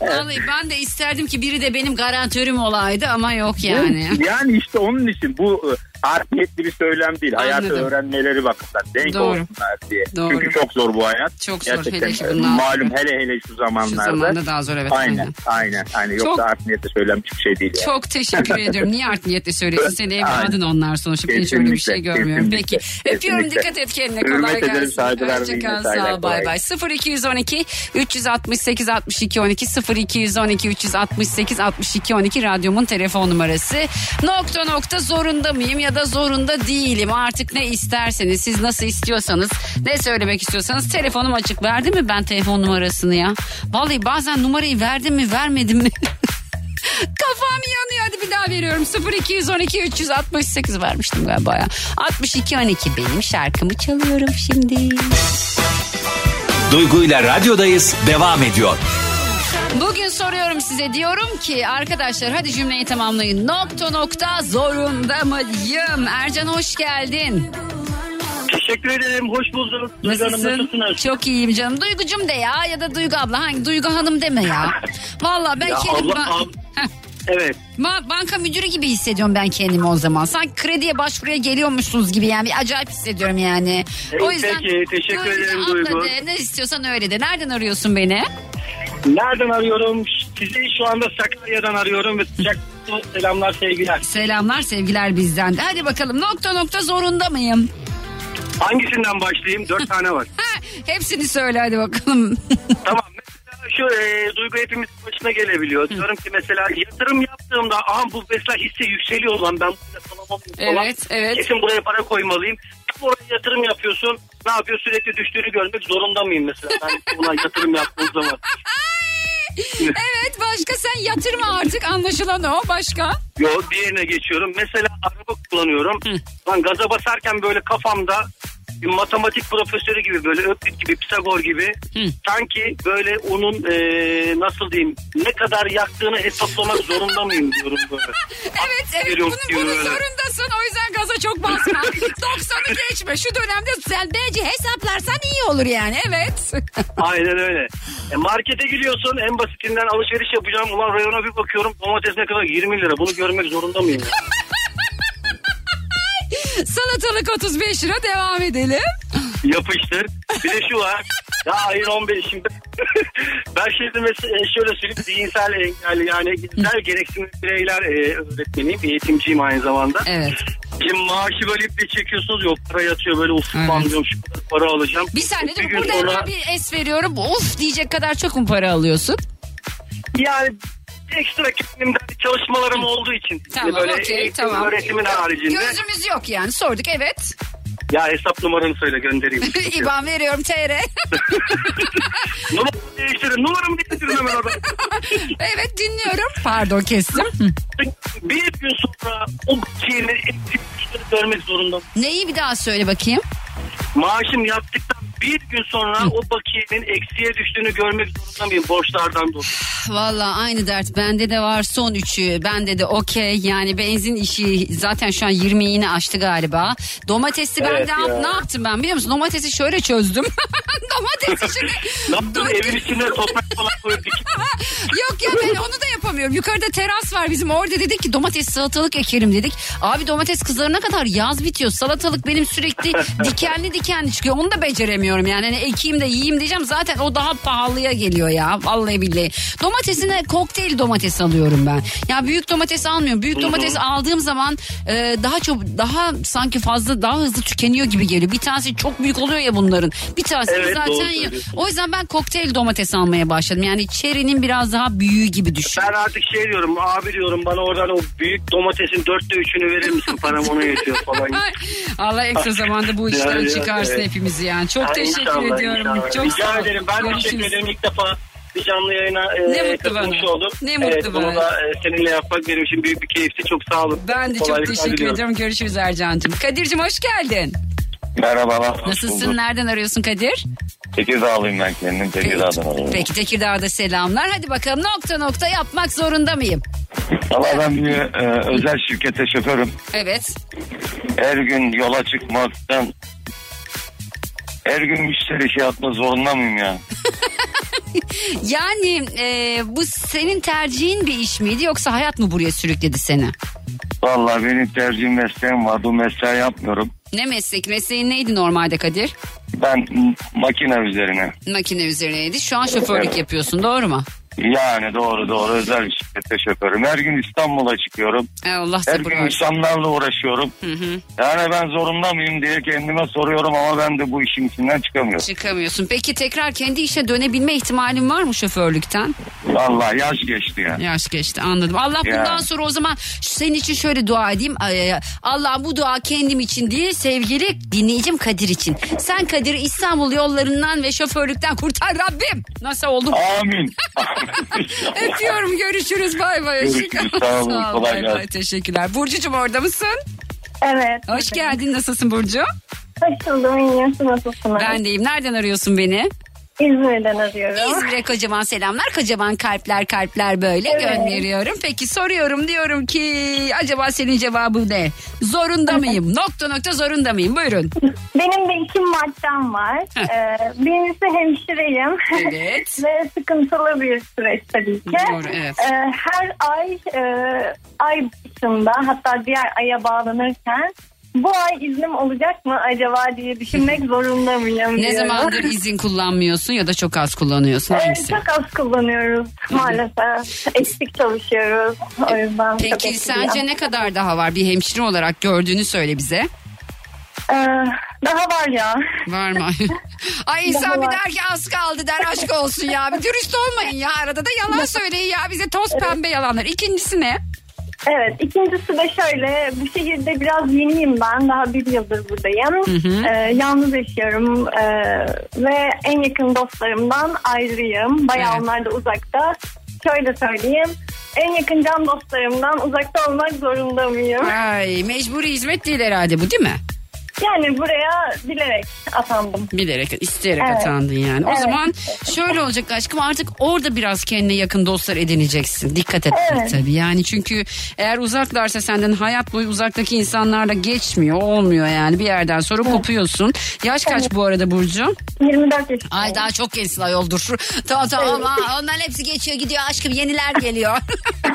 Vallahi ben de isterdim ki biri de benim garantörüm olaydı ama yok yani. yani işte onun için bu art niyetli bir söylem değil. Hayatı Anladım. öğrenmeleri bakımından denk Doğru. olsunlar diye. Doğru. Çünkü çok zor bu hayat. Çok zor, Gerçekten, hele ki bundan Malum sonra. hele hele şu zamanlarda. Şu zamanda daha zor evet. Aynen aynen. aynen. aynen. Yoksa Çok- art niyetle söylenmiş bir şey değil. Yani. Çok teşekkür ediyorum. Niye art niyetle söylüyorsun? Senin evladın onlar sonuçta. Ben hiç öyle bir şey görmüyorum. kesinlikle, Peki. Öpüyorum. kesinlikle. Dikkat et kendine. Kolay gelsin. Hoşçakal. Sağ ol. Bay bay. 0212 368 62 12 0212 368 62 12 radyomun telefon numarası. Nokta nokta zorunda mıyım ya ya da zorunda değilim. Artık ne isterseniz siz nasıl istiyorsanız ne söylemek istiyorsanız telefonum açık. Verdim mi ben telefon numarasını ya? Vallahi bazen numarayı verdim mi vermedim mi? Kafam yanıyor hadi bir daha veriyorum 0212 368 vermiştim galiba ya 62 12 benim şarkımı çalıyorum şimdi Duygu ile radyodayız devam ediyor. Bugün soruyorum size diyorum ki arkadaşlar hadi cümleyi tamamlayın. Nokta nokta zorunda mıyım? Ercan hoş geldin. Teşekkür ederim. Hoş bulduk. Duygu Hanım Nasılsın? nasılsınız? Çok iyiyim canım. Duygucum de ya ya da Duygu abla. Hangi Duygu hanım deme ya. Vallahi ben Ya kendim... abla, ba- ab- Heh. Evet. Ma- banka müdürü gibi hissediyorum ben kendimi o zaman. Sanki krediye başvuruya geliyormuşsunuz gibi yani. Bir acayip hissediyorum yani. Peki, o yüzden teşekkür ederim abla Duygu. de, ne istiyorsan öyle de. Nereden arıyorsun beni? Nereden arıyorum? Sizi şu anda Sakarya'dan arıyorum ve sıcak selamlar sevgiler. Selamlar sevgiler bizden de. Hadi bakalım nokta nokta zorunda mıyım? Hangisinden başlayayım? Dört tane var. Ha, hepsini söyle hadi bakalım. tamam. Şu e, duygu hepimizin başına gelebiliyor. Diyorum ki mesela yatırım yaptığımda aha bu mesela hisse yükseliyor lan ben bunu kalamam falan. Evet, evet. Kesin buraya para koymalıyım. Oraya yatırım yapıyorsun. Ne yapıyor? Sürekli düştüğünü görmek zorunda mıyım mesela? Ben buna yatırım yaptığım zaman. evet başka sen yatırma artık anlaşılan o başka. Yo diğerine geçiyorum. Mesela araba kullanıyorum. Ben gaza basarken böyle kafamda bir matematik profesörü gibi böyle Öklit gibi Pisagor gibi sanki böyle onun e, nasıl diyeyim ne kadar yaktığını hesaplamak zorunda mıyım diyorum böyle. Evet evet Geliyorum bunu, diyor bunu öyle. zorundasın o yüzden gaza çok basma. 90'ı geçme şu dönemde sen bence hesaplarsan iyi olur yani evet. Aynen öyle. E, markete gidiyorsun en basitinden alışveriş yapacağım. Ulan reyona bir bakıyorum domates ne kadar 20 lira bunu görmek zorunda mıyım? Salatalık 35 lira devam edelim. Yapıştır. Bir de şu var. Ya ayın 15'inde. ben şimdi mesela şöyle söyleyeyim. Zihinsel engelli yani güzel gereksinimli bireyler e, öğretmeniyim. Eğitimciyim aynı zamanda. Evet. Şimdi maaşı böyle iple çekiyorsunuz yok para yatıyor böyle uf evet. diyorum şu para alacağım. Bir saniye dur burada hemen bir es veriyorum. Of diyecek kadar çok mu para alıyorsun? Yani ekstra kendimden çalışmalarım olduğu için. Tamam böyle okey tamam. öğretimin haricinde. Gözümüz yok yani sorduk evet. Ya hesap numaranı söyle göndereyim. İban veriyorum TR. Numaramı değiştirin numaramı değiştirin hemen orada. evet dinliyorum. Pardon kestim. Bir gün sonra o şeyini görmek zorunda. Neyi bir daha söyle bakayım. Maaşım yattıktan bir gün sonra o bakiyenin eksiye düştüğünü görmek zorunda mıyım borçlardan dolayı? Valla aynı dert bende de var son üçü bende de okey yani benzin işi zaten şu an 20 yine aştı galiba domatesi ben Evet de ya. ne yaptım ben biliyor musun domatesi şöyle çözdüm domatesi şimdi Ne yaptın evin içinde toprak falan koyup dikip Yok ya ben onu da yapamıyorum. Yukarıda teras var bizim. Orada dedik ki domates salatalık ekelim dedik. Abi domates kızarına kadar yaz bitiyor. Salatalık benim sürekli dikenli dikenli çıkıyor. Onu da beceremiyorum yani. Hani ekeyim de yiyeyim diyeceğim. Zaten o daha pahalıya geliyor ya. Vallahi billahi. Domatesine kokteyl domates alıyorum ben. Ya büyük domates almıyorum. Büyük domates aldığım zaman e, daha çok daha sanki fazla daha hızlı tükeniyor gibi geliyor. Bir tanesi çok büyük oluyor ya bunların. Bir tanesi Evet, doğru zaten söylüyorsun. o yüzden ben kokteyl domates almaya başladım. Yani çerinin biraz daha büyüğü gibi düşün. Ben artık şey diyorum abi diyorum bana oradan o büyük domatesin dörtte üçünü verir misin param ona yetiyor falan. Allah kısa zamanda bu işten Yani, çıkarsın evet. hepimizi yani. Çok teşekkür inşallah, ediyorum. inşallah. Çok Rica ederim. Ben Görüşürüz. teşekkür ederim ilk defa bir canlı yayına e, Ne mutlu katılmış bana. oldum. Ne mutlu evet, bana. Bunu da e, seninle yapmak benim için büyük bir keyifti. Çok sağ olun. Ben de çok Kolaylıklar teşekkür diliyorum. ediyorum. Görüşürüz Ercan'cığım. Kadir'cim hoş geldin. Merhabalar. Nasılsın? bulduk. Nereden arıyorsun Kadir? Tekirdağlıyım ben kendim. Tekirdağ'dan arıyorum. Peki Tekirdağ'da selamlar. Hadi bakalım nokta nokta yapmak zorunda mıyım? Valla ben bir e, özel şirkete şoförüm. Evet. Her gün yola çıkmaktan her gün müşteri şey yapma zorunda mıyım ya? Yani e, bu senin tercihin bir iş miydi yoksa hayat mı buraya sürükledi seni? Valla benim tercihim mesleğim var. Bu mesleği yapmıyorum. Ne meslek? Mesleğin neydi normalde Kadir? Ben makine üzerine. Makine üzerineydi. Şu an şoförlük Evet. yapıyorsun doğru mu? Yani doğru doğru özel bir şirkette şoförüm. Her gün İstanbul'a çıkıyorum. E, Allah Her gün versin. insanlarla uğraşıyorum. Hı hı. Yani ben zorunda mıyım diye kendime soruyorum ama ben de bu işin içinden çıkamıyorum. Çıkamıyorsun. Peki tekrar kendi işe dönebilme ihtimalin var mı şoförlükten? Vallahi yaş geçti ya. Yaş geçti anladım. Allah bundan sonra o zaman senin için şöyle dua edeyim. Allah bu dua kendim için değil sevgili dinleyicim Kadir için. Sen Kadir'i İstanbul yollarından ve şoförlükten kurtar Rabbim. Nasıl oldum? Amin. Öpüyorum görüşürüz bay bay. Görüşürüz, sağ olun, Sağ ol, kolay bay bay, gelsin. Teşekkürler. Burcucuğum orada mısın? Evet. Hoş geldin nasılsın Burcu? Hoş buldum. İyiyim. Siz nasılsınız? Ben deyim. Nereden arıyorsun beni? İzmir'den arıyorum. İzmir'e kocaman selamlar. Kocaman kalpler kalpler böyle Evet. gönderiyorum. Peki soruyorum diyorum ki acaba senin cevabı ne? Zorunda mıyım? Nokta nokta zorunda mıyım? Buyurun. Benim de iki maddem var. Ee, birincisi hemşireyim. Evet. Ve sıkıntılı bir süreç tabii ki. Doğru, evet. Ee, her ay e, ay başında hatta diğer aya bağlanırken bu ay iznim olacak mı acaba diye düşünmek zorunda mıyım? Ne diyorum. zamandır izin kullanmıyorsun ya da çok az kullanıyorsun? Ee, Hangisi? çok az kullanıyoruz maalesef. Eksik çalışıyoruz. O yüzden çok Peki sence ne kadar daha var? Bir hemşire olarak gördüğünü söyle bize. Ee, daha var ya. Var mı? Ay insan bir der ki az kaldı der aşk olsun ya. Bir dürüst olmayın ya arada da yalan söyleyin ya bize toz pembe yalanlar. İkincisi ne? Evet ikincisi de şöyle bu şehirde biraz yeniyim ben daha bir yıldır buradayım Hı hı. Ee, yalnız yaşıyorum Ee, ve en yakın dostlarımdan ayrıyım bayağı Evet. onlar da uzakta şöyle söyleyeyim en yakın can dostlarımdan uzakta olmak zorunda mıyım? Ay mecburi hizmet değil herhalde bu değil mi? Yani buraya bilerek atandım. Bilerek, isteyerek Evet. atandın yani. O Evet. zaman şöyle olacak aşkım artık orada biraz kendine yakın dostlar edineceksin. Dikkat et Evet. tabii. Yani çünkü eğer uzaklarsa senden hayat boyu uzaktaki insanlarla geçmiyor, olmuyor yani. Bir yerden sonra kopuyorsun. Yaş kaç bu arada Burcu? 24 yaşındayım. Ay daha çok gençsin ayol dur. Tamam tamam Aa, onların hepsi geçiyor gidiyor aşkım yeniler geliyor.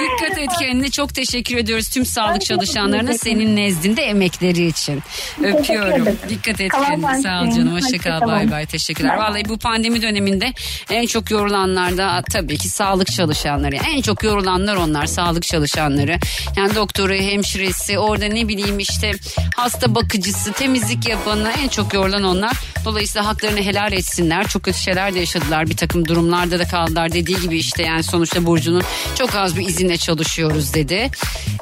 Dikkat et kendine çok teşekkür ediyoruz tüm sağlık çalışanlarına senin nezdinde emekleri için. Öpüyorum. Dikkat et kendine sağ ol canım hoşça Hoşça kal kalın. bay bay teşekkürler. Vallahi bu pandemi döneminde en çok yorulanlar da tabii ki sağlık çalışanları. En çok yorulanlar onlar sağlık çalışanları. Yani doktoru, hemşiresi, orada ne bileyim işte hasta bakıcısı, temizlik yapanı en çok yorulan onlar. Dolayısıyla haklarını helal etsinler. Çok kötü şeyler de yaşadılar. Bir takım durumlarda da kaldılar. Dediği gibi işte yani sonuçta Burcu'nun çok az bir izinle çalışıyoruz dedi.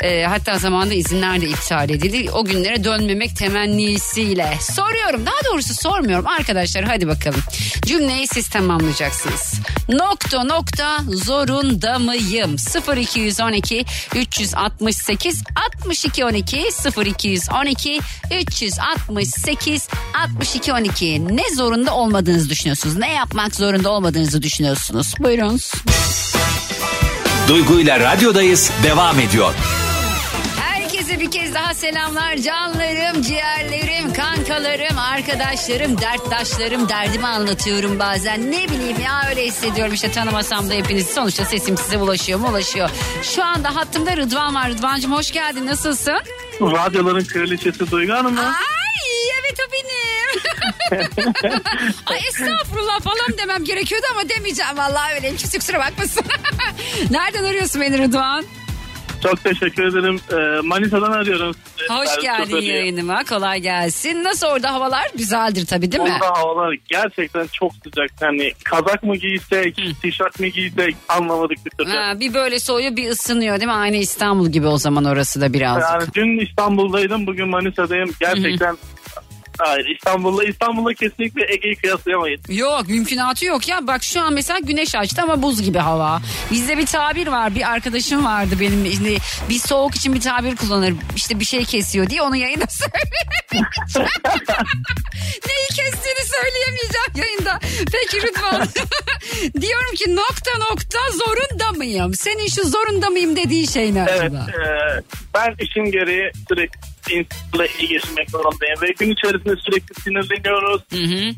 Ee, hatta zamanında izinler de iptal edildi. O günlere dönmemek temennisiyle. Soruyorum daha doğrusu sormuyorum arkadaşlar hadi bakalım. Cümleyi siz tamamlayacaksınız. Nokta nokta zorunda mıyım? 0212 368 62 12 0212 368 62 12 ne zorunda olmadığınızı düşünüyorsunuz? Ne yapmak zorunda olmadığınızı düşünüyorsunuz? Buyurun. Duygu ile radyodayız devam ediyor. Herkese bir kez daha selamlar. Canlarım, ciğerlerim, kankalarım, arkadaşlarım, derttaşlarım. Derdimi anlatıyorum bazen. Ne bileyim ya öyle hissediyorum işte tanımasam da hepiniz. Sonuçta sesim size ulaşıyor mu? Ulaşıyor. Şu anda hattımda Rıdvan var. Rıdvan'cığım hoş geldin. Nasılsın? Radyoların kraliçesi Duygu Hanım mı? Ay evet o benim. Ay estağfurullah falan demem gerekiyordu ama demeyeceğim. Vallahi öyle. Kimse kusura bakmasın. Nereden arıyorsun beni Rıdvan? Çok teşekkür ederim. Ee, Manisa'dan arıyorum. sizi. Hoş Servis geldin şoförüyüm. yayınıma. Kolay gelsin. Nasıl orada havalar? Güzeldir tabii değil mi? Orada havalar gerçekten çok sıcak. Yani kazak mı giysek, tişört mü giysek anlamadık bir türlü. Ha, bir böyle soğuyor bir ısınıyor değil mi? Aynı İstanbul gibi o zaman orası da birazcık. Yani dün İstanbul'daydım, bugün Manisa'dayım. Gerçekten Hayır İstanbul'la İstanbul'la kesinlikle Ege'yi kıyaslayamayız. Yok mümkünatı yok ya. Bak şu an mesela güneş açtı ama buz gibi hava. Bizde bir tabir var. Bir arkadaşım vardı benim. Işte bir soğuk için bir tabir kullanır. İşte bir şey kesiyor diye onu yayında söyleyemeyeceğim. Neyi kestiğini söyleyemeyeceğim yayında. Peki Rıdvan. Diyorum ki nokta nokta zorunda mıyım? Senin şu zorunda mıyım dediğin şey ne Evet, acaba? e, ben işim gereği sürekli insanlarla iyi geçirmek zorundayım ve gün içerisinde sürekli sinirleniyoruz.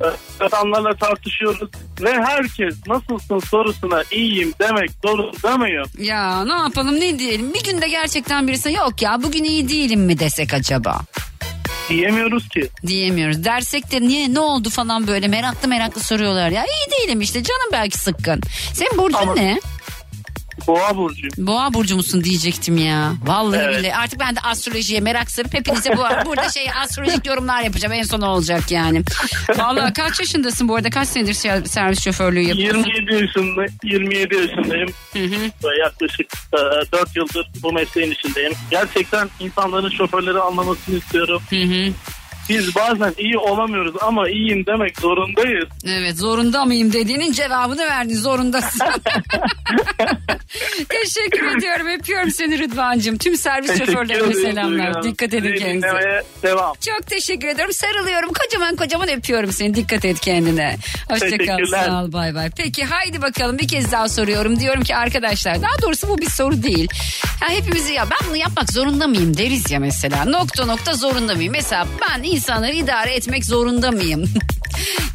E, insanlarla tartışıyoruz ve herkes nasılsın sorusuna iyiyim demek zorunda mıyım? Ya ne yapalım ne diyelim? Bir günde gerçekten birisi yok ya bugün iyi değilim mi desek acaba? Diyemiyoruz ki. Diyemiyoruz. Dersek de niye ne oldu falan böyle meraklı meraklı soruyorlar ya. İyi değilim işte canım belki sıkkın. Senin burcun ne? Boğa burcu. Boğa burcu musun diyecektim ya. Vallahi Evet. billahi. Artık ben de astrolojiye merak sarıp hepinize bu burada şey astrolojik yorumlar yapacağım. En son olacak yani. Vallahi kaç yaşındasın bu arada? Kaç senedir ser- servis şoförlüğü yapıyorsun? 27 yaşında 27 yaşındayım. Ve yaklaşık e, 4 yıldır bu mesleğin içindeyim. Gerçekten insanların şoförleri anlamasını istiyorum. Biz bazen iyi olamıyoruz ama iyiyim demek zorundayız. Evet zorunda mıyım dediğinin cevabını verdin zorundasın. Teşekkür ediyorum öpüyorum seni Rıdvan'cığım. Tüm servis şoförlerine selamlar. Dikkat edin Sizi kendinize. Devam. Çok teşekkür ediyorum. Sarılıyorum. Kocaman kocaman öpüyorum seni. Dikkat et kendine. Hoşçakal. Sağ ol. Bay bay. Peki haydi bakalım bir kez daha soruyorum. Diyorum ki arkadaşlar daha doğrusu bu bir soru değil. Ya hepimizi ya ben bunu yapmak zorunda mıyım deriz ya mesela. Nokta nokta zorunda mıyım? Mesela ben insanları idare etmek zorunda mıyım?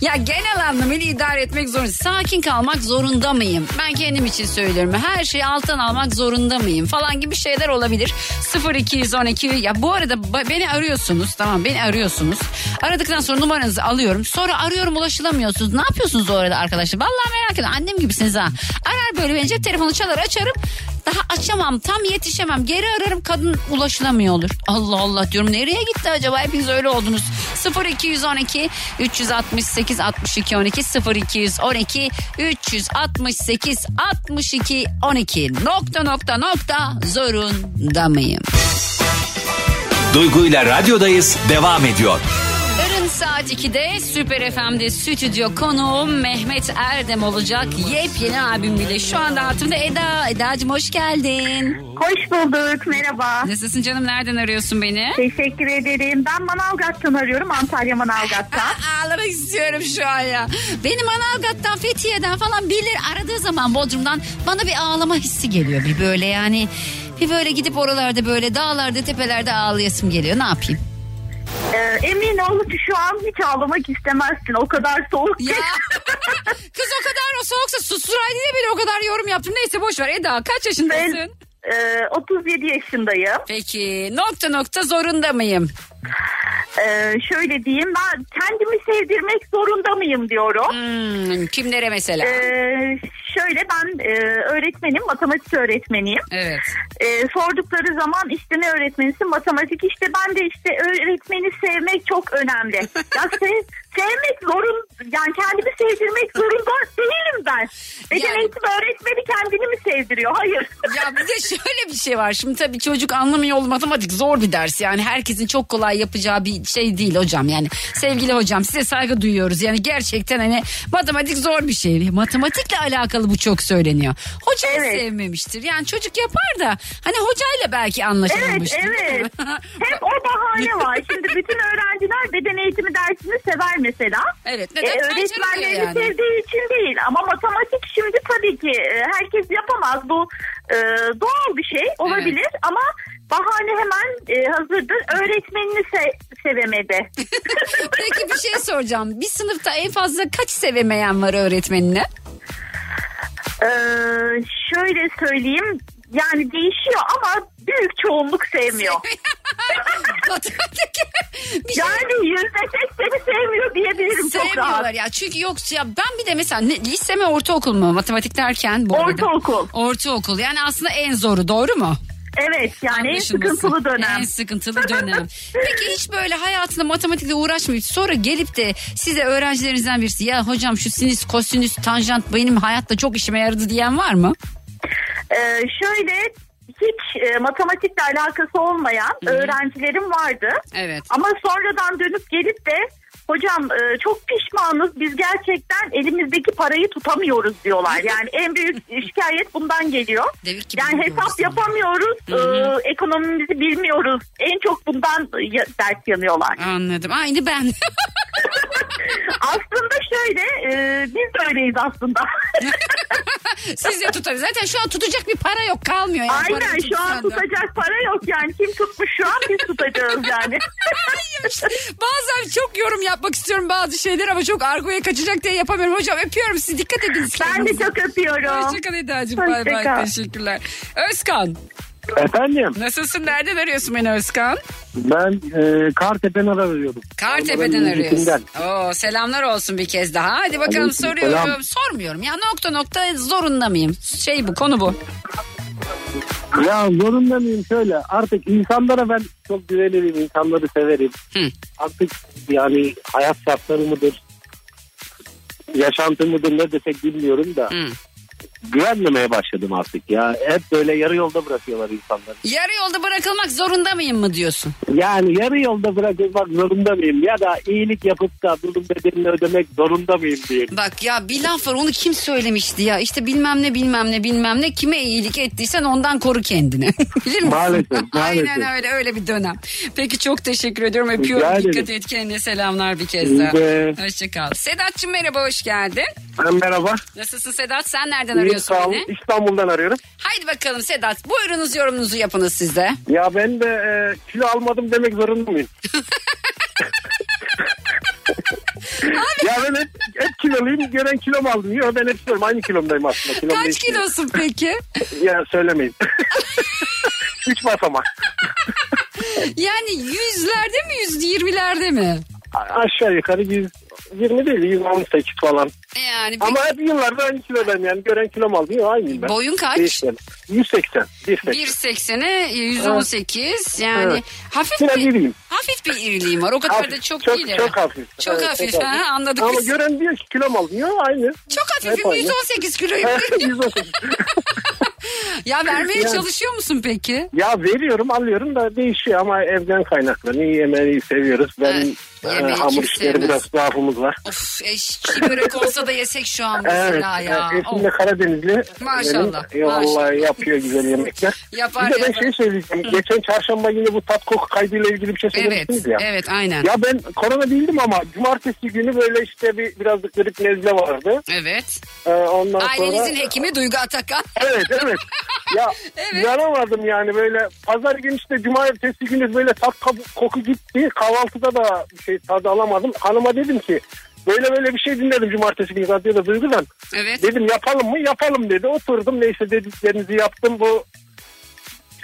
ya genel anlamıyla idare etmek zorunda. Sakin kalmak zorunda mıyım? Ben kendim için söylüyorum. Her şeyi alttan almak zorunda mıyım? Falan gibi şeyler olabilir. 0212 ya bu arada beni arıyorsunuz tamam beni arıyorsunuz. Aradıktan sonra numaranızı alıyorum. Sonra arıyorum ulaşılamıyorsunuz. Ne yapıyorsunuz o arada arkadaşlar? Vallahi merak ediyorum. Annem gibisiniz ha. Arar böyle beni cep telefonu çalar açarım. Daha açamam tam yetişemem. Geri ararım kadın ulaşılamıyor olur. Allah Allah diyorum nereye gitti acaba? Hepiniz öyle oldunuz. 0212 368 62 12 0212 368 62 12 nokta nokta nokta zorunda mıyım? Duygu ile radyodayız devam ediyor. Yarın saat 2'de Süper FM'de stüdyo konuğum Mehmet Erdem olacak. Yepyeni albümüyle şu anda hatırımda Eda. Eda'cığım hoş geldin. Hoş bulduk merhaba. Nasılsın canım nereden arıyorsun beni? Teşekkür ederim. Ben Manavgat'tan arıyorum. Antalya Manavgat'tan. Ağlamak istiyorum şu an ya. Beni Manavgat'tan, Fethiye'den falan bilir aradığı zaman Bodrum'dan bana bir ağlama hissi geliyor. Bir böyle yani bir böyle gidip oralarda böyle dağlarda tepelerde ağlayasım geliyor. Ne yapayım? Ee, emin ol ki şu an hiç ağlamak istemezsin. O kadar soğuk ki. Ya. Kız o kadar o soğuksa susturaydı diye bile o kadar yorum yaptım. Neyse boş ver Eda kaç yaşındasın? Ben e, 37 yaşındayım. Peki nokta nokta zorunda mıyım? Ee, şöyle diyeyim ben kendimi sevdirmek zorunda mıyım diyorum. Hmm, kimlere mesela? Ee, şöyle ben e, öğretmenim, matematik öğretmeniyim. Evet. Ee, sordukları zaman işte ne öğretmenisin? Matematik. İşte ben de işte öğretmeni sevmek çok önemli. ya sev- sevmek zorun, yani kendimi sevdirmek zorunda değilim ben. Beden Yani- eğitimi öğretmeni kendini mi sevdiriyor? Hayır. Ya bir de şöyle bir şey var. Şimdi tabii çocuk anlamıyor matematik zor bir ders. Yani herkesin çok kolay yapacağı bir şey değil hocam. Yani sevgili hocam size saygı duyuyoruz. Yani gerçekten hani matematik zor bir şey. Matematikle alakalı bu çok söyleniyor. Hocayı Evet. sevmemiştir. Yani çocuk yapar da hani hocayla belki Evet, anlaşamamıştır. mi? evet. Hep o bahane var. Şimdi bütün öğrenciler beden eğitimi dersini sever mesela. Evet, E, neden? öğretmenlerini yani. sevdiği için değil. Ama matematik şimdi tabii ki e, herkes yapamaz. Bu e, doğal bir şey olabilir ama bahane hemen e, hazırdır. Öğretmenini se- sevemedi. Peki bir şey soracağım. Bir sınıfta en fazla kaç sevemeyen var öğretmenine? Ee, şöyle söyleyeyim. Yani değişiyor ama büyük çoğunluk sevmiyor. Bir şey- yani yüzde sekseni sevmiyor diyebilirim çok Sevmiyorlar rahat. ya çünkü yok ya ben bir de mesela ne, lise mi ortaokul mu matematik derken bu arada. Ortaokul. Ortaokul yani aslında en zoru doğru mu? Evet yani en Anlaşılması. sıkıntılı dönem. En sıkıntılı dönem. Peki hiç böyle hayatında matematikle uğraşmayıp sonra gelip de size öğrencilerinizden birisi ya hocam şu sinüs, kosinüs, tanjant benim hayatta çok işime yaradı diyen var mı? Ee, şöyle hiç e, matematikle alakası olmayan öğrencilerim vardı. Evet. Ama sonradan dönüp gelip de hocam e, çok pişmanız biz gerçekten elimizdeki parayı tutamıyoruz diyorlar. Yani en büyük şikayet bundan geliyor. Yani hesap yapamıyoruz, e, ekonomimizi bilmiyoruz. En çok bundan dert yanıyorlar. Anladım. Aynı ben. aslında şöyle e, biz de öyleyiz aslında. Siz de tutar. Zaten şu an tutacak bir para yok kalmıyor. Yani. Aynen şu an tutacak para yok yani. Kim tutmuş şu an biz tutacağız yani. Bazen çok yorum yapmak istiyorum bazı şeyler ama çok argoya kaçacak diye yapamıyorum. Hocam öpüyorum sizi dikkat edin. Ben de çok öpüyorum. Hoşçakal Eda'cığım. Bay bay Hoşça kal. teşekkürler. Özkan. Efendim? Nasılsın? Nereden arıyorsun beni Özkan? Ben e, Kartepe'den arıyorum. Kartepe'den arıyorsun. Oo, selamlar olsun bir kez daha. Hadi bakalım Aleyküm soruyorum. selam. Sormuyorum ya nokta nokta zorunda mıyım? Şey bu konu bu. Ya zorunda mıyım şöyle artık insanlara ben çok güvenirim insanları severim. Artık yani hayat şartları mıdır yaşantı mıdır ne desek bilmiyorum da güvenmemeye başladım artık ya. Hep böyle yarı yolda bırakıyorlar insanları. Yarı yolda bırakılmak zorunda mıyım mı diyorsun? Yani yarı yolda bırakılmak zorunda mıyım ya da iyilik yapıp da bunun bedelini ödemek zorunda mıyım diyeyim. Bak ya bir laf var onu kim söylemişti ya işte bilmem ne bilmem ne bilmem ne kime iyilik ettiysen ondan koru kendini. Bilir misin? Maalesef, maalesef. Aynen öyle öyle bir dönem. Peki çok teşekkür ediyorum öpüyorum Rica dikkat et kendine selamlar bir kez daha. Hoşçakal. Sedat'cığım merhaba hoş geldin. Merhaba. Nasılsın Sedat sen nereden İyi, arıyorsun olun. beni? İstanbul'dan arıyorum. Haydi bakalım Sedat buyurunuz yorumunuzu yapınız siz de. Ya ben de e, kilo almadım demek zorunda mıyım? ya ben hep, hep kiloluyum. Gören kilom aldım. Yok ben hep söylüyorum. Aynı kilomdayım aslında. Kilom Kaç değişmiyor. kilosun peki? Ya söylemeyin. Üç basamak. Yani yüzlerde mi yüz yirmilerde mi? Aşağı yukarı 120 değil 118 falan. Yani Ama hep yıllarda aynı kilodayım yani. Gören kilom aldım. Aynıyım ben. Boyun kaç? Değişmedim. 180. 180. 1.80'e 118 yani Evet. hafif Yine bir biriyim. hafif bir iriliğim var. O kadar Hafif, da çok, çok, değil. Çok hafif. Çok Evet, hafif, çok ha, anladık Ama biz. gören diyor ki kilom aldın. Yok aynı. Çok hafifim Hep aynı. 118 kiloyum. 118. ya vermeye Yani- çalışıyor musun peki? Ya veriyorum alıyorum da değişiyor ama evden kaynaklı. İyi yemeği seviyoruz. Ben Evet, yemeği hamur işleri biraz zaafımız var. Of eşki börek olsa da yesek şu an Evet. mesela ya. evet, Eşim de Karadenizli. Maşallah, Benim. E, maşallah. yapıyor güzel yemekler. Yapar, bir de ben yapar. şey söyleyeceğim. Geçen çarşamba günü bu tat koku kaydıyla ilgili bir şey Evet, söylemiştiniz ya. evet aynen. Ya ben korona değildim ama cumartesi günü böyle işte bir biraz da grip nezle vardı. Evet. Ee, ondan Ailenizin sonra... hekimi Duygu Atakan. Evet evet. Ya Evet. yanamadım yani böyle pazar günü işte cumartesi günü böyle tat koku gitti. Kahvaltıda da bir şey tadı alamadım. Hanıma dedim ki böyle böyle bir şey dinledim cumartesi günü radyoda Duygu'dan. Evet. Dedim yapalım mı? Yapalım dedi. Oturdum neyse dediklerinizi yaptım. Bu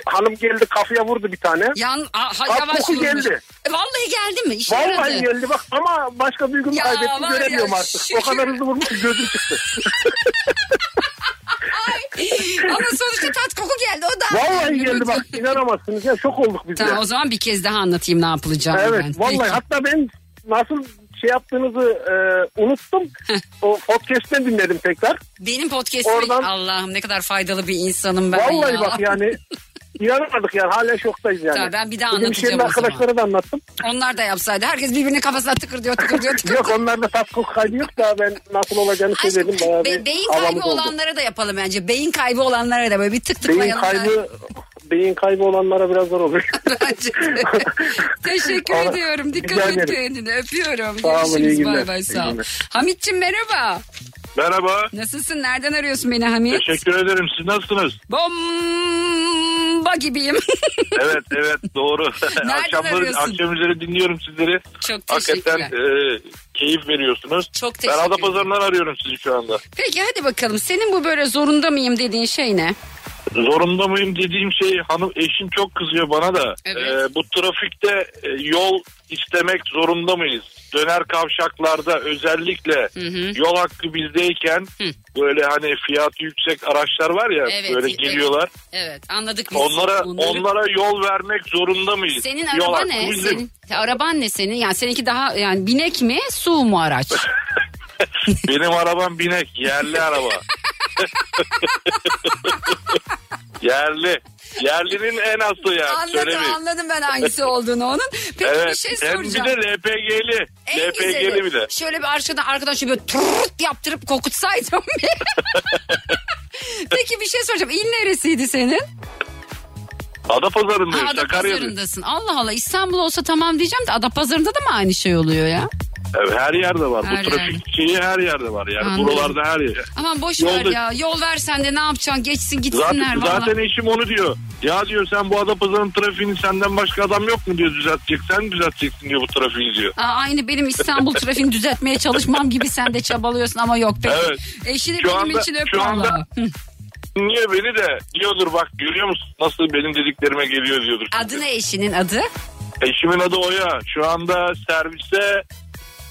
hanım geldi kafaya vurdu bir tane. Yan, a, ha, yavaş vurmuş. geldi. E, Vallahi geldi mi? İşe Vallahi yaradı. geldi bak ama başka duygumu kaybettim var ya, göremiyorum artık. şükür. O kadar hızlı vurmuş ki gözüm çıktı. Ama sonuçta tat koku geldi o da. Vallahi geldi bak inanamazsınız ya şok olduk biz Tamam ya. o zaman bir kez daha anlatayım ne yapılacağını Evet ben. vallahi Peki. hatta ben nasıl şey yaptığınızı e, unuttum. o podcast'ten dinledim tekrar. Benim podcast'im Oradan- Allah'ım ne kadar faydalı bir insanım ben Vallahi ya. bak yani inanamadık yani hala şoktayız yani. Tamam, ben bir daha Bizim anlatacağım o arkadaşlara da anlattım. Onlar da yapsaydı. Herkes birbirinin kafasına tıkır diyor tıkır diyor tıkır Yok onlarda tat koku kaydı yok da ben nasıl olacağını söyledim. Bayağı Be- beyin kaybı oldu. olanlara da yapalım bence. Beyin kaybı olanlara da böyle bir tık Beyin tıklayalım. kaybı beyin kaybı olanlara biraz zor olur. Teşekkür Aa, ediyorum. Dikkat et kendine. Öpüyorum. Sağ Görüşürüz. Bay bay sağ ol. Hamit'ciğim merhaba. Merhaba. Nasılsın? Nereden arıyorsun beni Hamit? Teşekkür ederim. Siz nasılsınız? Bomba gibiyim. evet evet doğru. Nereden Akşamları, arıyorsun? akşam üzeri dinliyorum sizleri. Çok Hakikaten teşekkürler. e, keyif veriyorsunuz. Çok Ben teşekkür Adapazarı'ndan arıyorum sizi şu anda. Peki hadi bakalım. Senin bu böyle zorunda mıyım dediğin şey ne? Zorunda mıyım dediğim şey hanım eşim çok kızıyor bana da. Evet. E, bu trafikte e, yol istemek zorunda mıyız? Döner kavşaklarda özellikle yol hakkı bizdeyken böyle hani fiyatı yüksek araçlar var ya Evet, böyle evet. geliyorlar. Evet anladık biz. Onlara Onları- onlara yol vermek zorunda mıyız? Senin Yol araba ne? bizim. Senin, araban ne senin? Yani seninki daha yani binek mi su mu araç? Benim arabam binek. Yerli araba. Yerli. Yerlinin en aslı yani. anladım Söylemeyeyim. anladım ben hangisi olduğunu onun. Peki evet. bir şey Hem bir soracağım. de LPG'li. En LPG'li güzeli. bir de. Şöyle bir arkadan şöyle bir tırırt yaptırıp kokutsaydım. Peki bir şey soracağım. İl neresiydi senin? Adapazarı'ndayım. Adapazarı'ndasın. Allah Allah İstanbul olsa tamam diyeceğim de Adapazarı'nda da mı aynı şey oluyor ya? Evet, her yerde var. Her Bu trafik şeyi her yerde var. Yani Anladım. buralarda her yer. Aman boş ver Yolda- ya. Yol versen de ne yapacaksın? Geçsin gitsinler Zaten, valla. zaten eşim onu diyor. Ya diyor sen bu Adapazarı'nın trafiğini senden başka adam yok mu diyor düzeltecek. Sen düzelteceksin diyor bu trafiği diyor. Aa, aynı benim İstanbul trafiğini düzeltmeye çalışmam gibi sen de çabalıyorsun ama yok peki. Evet. Eşini Şu benim anda- için öp şu anda- dinliyor beni de diyordur bak görüyor musun nasıl benim dediklerime geliyor diyordur. Adı ne eşinin adı? Eşimin adı Oya. Şu anda servise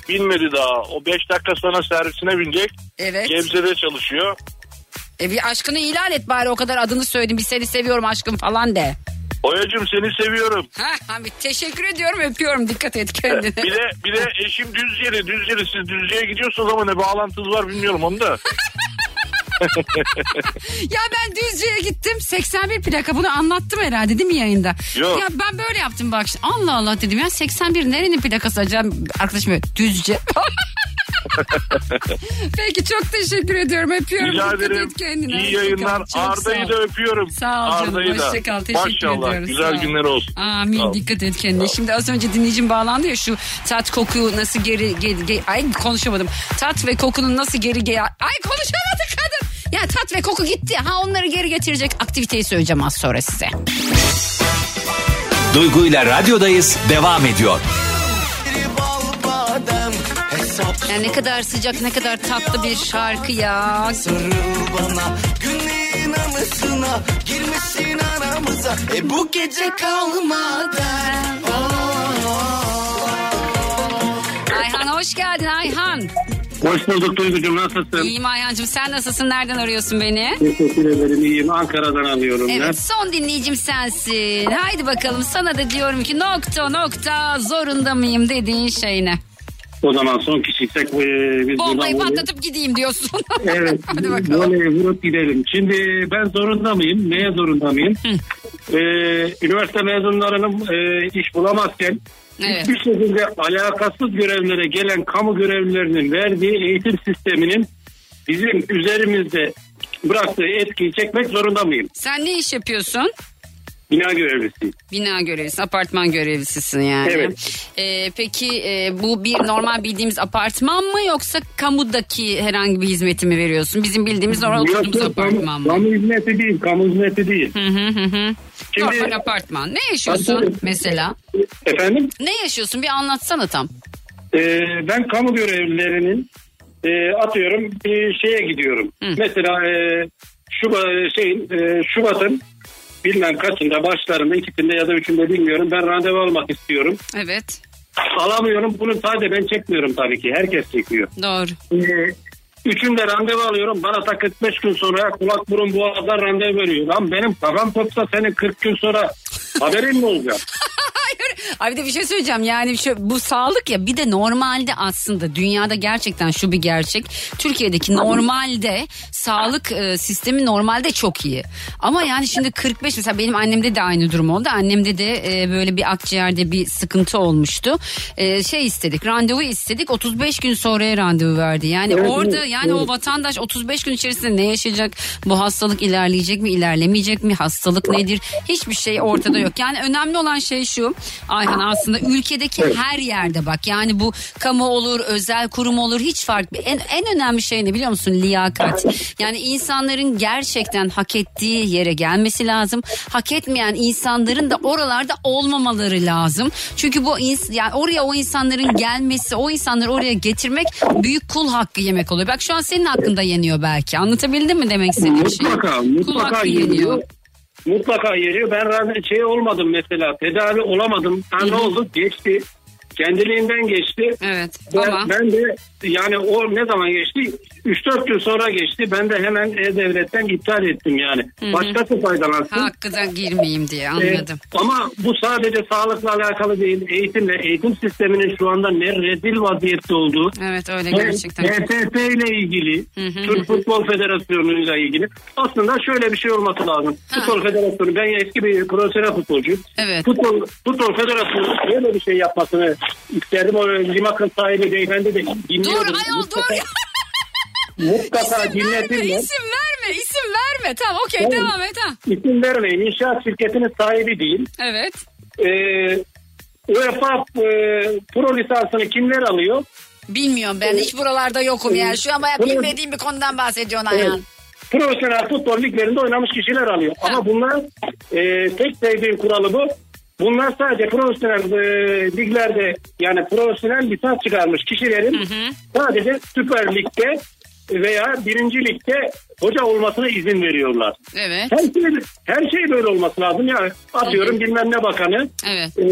binmedi daha. O 5 dakika sonra servisine binecek. Evet. Gebze'de çalışıyor. E bir aşkını ilan et bari o kadar adını söyledim. Bir seni seviyorum aşkım falan de. Oyacım seni seviyorum. Ha, bir teşekkür ediyorum öpüyorum dikkat et kendine. bir de bir de eşim Düzce'li. Düzce'li siz Düzce'ye gidiyorsunuz ama ne bağlantınız var bilmiyorum onu da. ya ben Düzce'ye gittim 81 plaka bunu anlattım herhalde değil mi yayında? Yok. Ya ben böyle yaptım bak Allah Allah dedim ya 81 nerenin plakası acaba arkadaşım Düzce. Peki çok teşekkür ediyorum öpüyorum. Rica ederim. kendine. İyi yayınlar. Arda'yı sağ da öpüyorum. Sağ ol canım. Arda'yı da. Hoşça kal. Teşekkür Maşallah. ediyoruz. Güzel Sağ günler olsun. Amin. Sağ. Dikkat et kendine. Şimdi az önce dinleyicim bağlandı ya şu tat koku nasıl geri, geri, geri- ay konuşamadım. Tat ve kokunun nasıl geri geri ay konuşamadı kadın. Ya tat ve koku gitti. Ha onları geri getirecek aktiviteyi söyleyeceğim az sonra size. Duygu ile radyodayız devam ediyor. Ya ne kadar sıcak ne kadar tatlı bir şarkı ya. bana günlerin anısına girmesin aramıza e bu gece kalmadan Ayhan hoş geldin Ayhan. Hoş bulduk Duygucuğum nasılsın? İyiyim Ayhan'cığım sen nasılsın nereden arıyorsun beni? Teşekkür ederim iyiyim Ankara'dan alıyorum ben. Evet son dinleyicim sensin. Haydi bakalım sana da diyorum ki nokta nokta zorunda mıyım dediğin şey ne? O zaman son kişiysek e, biz Bombayı buradan- patlatıp gideyim diyorsun. Evet. Hadi bakalım. Voleyi vurup gidelim. Şimdi ben zorunda mıyım? Neye zorunda mıyım? Ee, üniversite mezunlarının e, iş bulamazken Evet. hiçbir şekilde alakasız görevlere gelen kamu görevlilerinin verdiği eğitim sisteminin bizim üzerimizde bıraktığı etkiyi çekmek zorunda mıyım? Sen ne iş yapıyorsun? Bina görevlisiyim. Bina görevlisi, apartman görevlisisin yani. Evet. Ee, peki e, bu bir normal bildiğimiz apartman mı yoksa kamudaki herhangi bir hizmeti mi veriyorsun? Bizim bildiğimiz normal Yok, oturduğumuz yok, apartman kamu, mı? kamu hizmeti değil, kamu hizmeti değil. Hı hı hı hı. Şimdi- Normal apartman. Ne yaşıyorsun Tabii. mesela? Efendim? Ne yaşıyorsun bir anlatsana tam. Ee, ben kamu görevlilerinin e, atıyorum bir şeye gidiyorum. Mesela e, Şubat şeyin e, Şubat'ın bilmem kaçında başlarında ikisinde ya da üçünde bilmiyorum. Ben randevu almak istiyorum. Evet Alamıyorum. Bunu sadece ben çekmiyorum tabii ki. Herkes çekiyor. doğru. Ee, üçünde randevu alıyorum. Bana ta 45 gün sonra kulak burun boğazdan randevu veriyor. Lan benim kafam kopsa senin 40 gün sonra haberin mi olacak? Abi de bir şey söyleyeceğim yani şu, bu sağlık ya bir de normalde aslında dünyada gerçekten şu bir gerçek. Türkiye'deki normalde sağlık e, sistemi normalde çok iyi. Ama yani şimdi 45 mesela benim annemde de aynı durum oldu. Annemde de e, böyle bir akciğerde bir sıkıntı olmuştu. E, şey istedik randevu istedik 35 gün sonraya randevu verdi. Yani Evet, orada evet, yani o vatandaş 35 gün içerisinde ne yaşayacak? Bu hastalık ilerleyecek mi ilerlemeyecek mi? Hastalık nedir? Hiçbir şey ortada yok. Yani önemli olan şey şu Ayhan aslında ülkedeki her yerde bak yani bu kamu olur özel kurum olur hiç fark en, en önemli şey ne biliyor musun? Liyakat. Yani insanların gerçekten hak ettiği yere gelmesi lazım. Hak etmeyen insanların da oralarda olmamaları lazım. Çünkü bu ins- yani oraya o insanların gelmesi o insanları oraya getirmek büyük kul hakkı yemek oluyor. Bak şu an senin hakkında yeniyor belki. Anlatabildim mi demek istediğim şey Mutlaka, kul mutlaka hakkı yeniyor. yeniyor Mutlaka yeniyor. Ben randevu şey olmadım mesela. Tedavi olamadım. Ha, ne oldu? Geçti. Kendiliğinden geçti. Evet. Ben, ama ben de yani o ne zaman geçti? 3-4 gün sonra geçti. Ben de hemen E-Devlet'ten iptal ettim yani. Hı hı. Başkası faydalansın. hakkıda girmeyeyim diye anladım. Ee, ama bu sadece sağlıkla alakalı değil. Eğitimle, eğitim sisteminin şu anda ne rezil vaziyette olduğu. Evet öyle gerçekten. TFF ile ilgili, hı Türk Futbol Federasyonu ile ilgili. Aslında şöyle bir şey olması lazım. Futbol Federasyonu, ben eski bir profesyonel futbolcuyum. Evet. Futbol, Futbol Federasyonu böyle bir şey yapmasını isterdim. O Limak'ın sahibi beyefendi de dinliyorum. Dur ayol dur. Mutlaka Verme dinletirler. isim verme isim verme tamam okey Evet. devam et ha. İsim vermeyin. İnşaat şirketinin sahibi değil. Evet. Ee, UEFA e, Pro lisansını kimler alıyor? Bilmiyorum ben hiç buralarda yokum yani şu an bayağı bilmediğim bir konudan bahsediyorsun Evet. Ayhan. Profesyonel futbol liglerinde oynamış kişiler alıyor. Ama bunlar e, tek sevdiğim kuralı bu. Bunlar sadece profesyonel e, liglerde yani profesyonel lisans çıkarmış kişilerin sadece Süper Lig'de veya birinci ligde hoca olmasına izin veriyorlar. Evet. Her şey, her şey böyle olması lazım ya. Atıyorum bilmem ne bakanı Evet. e,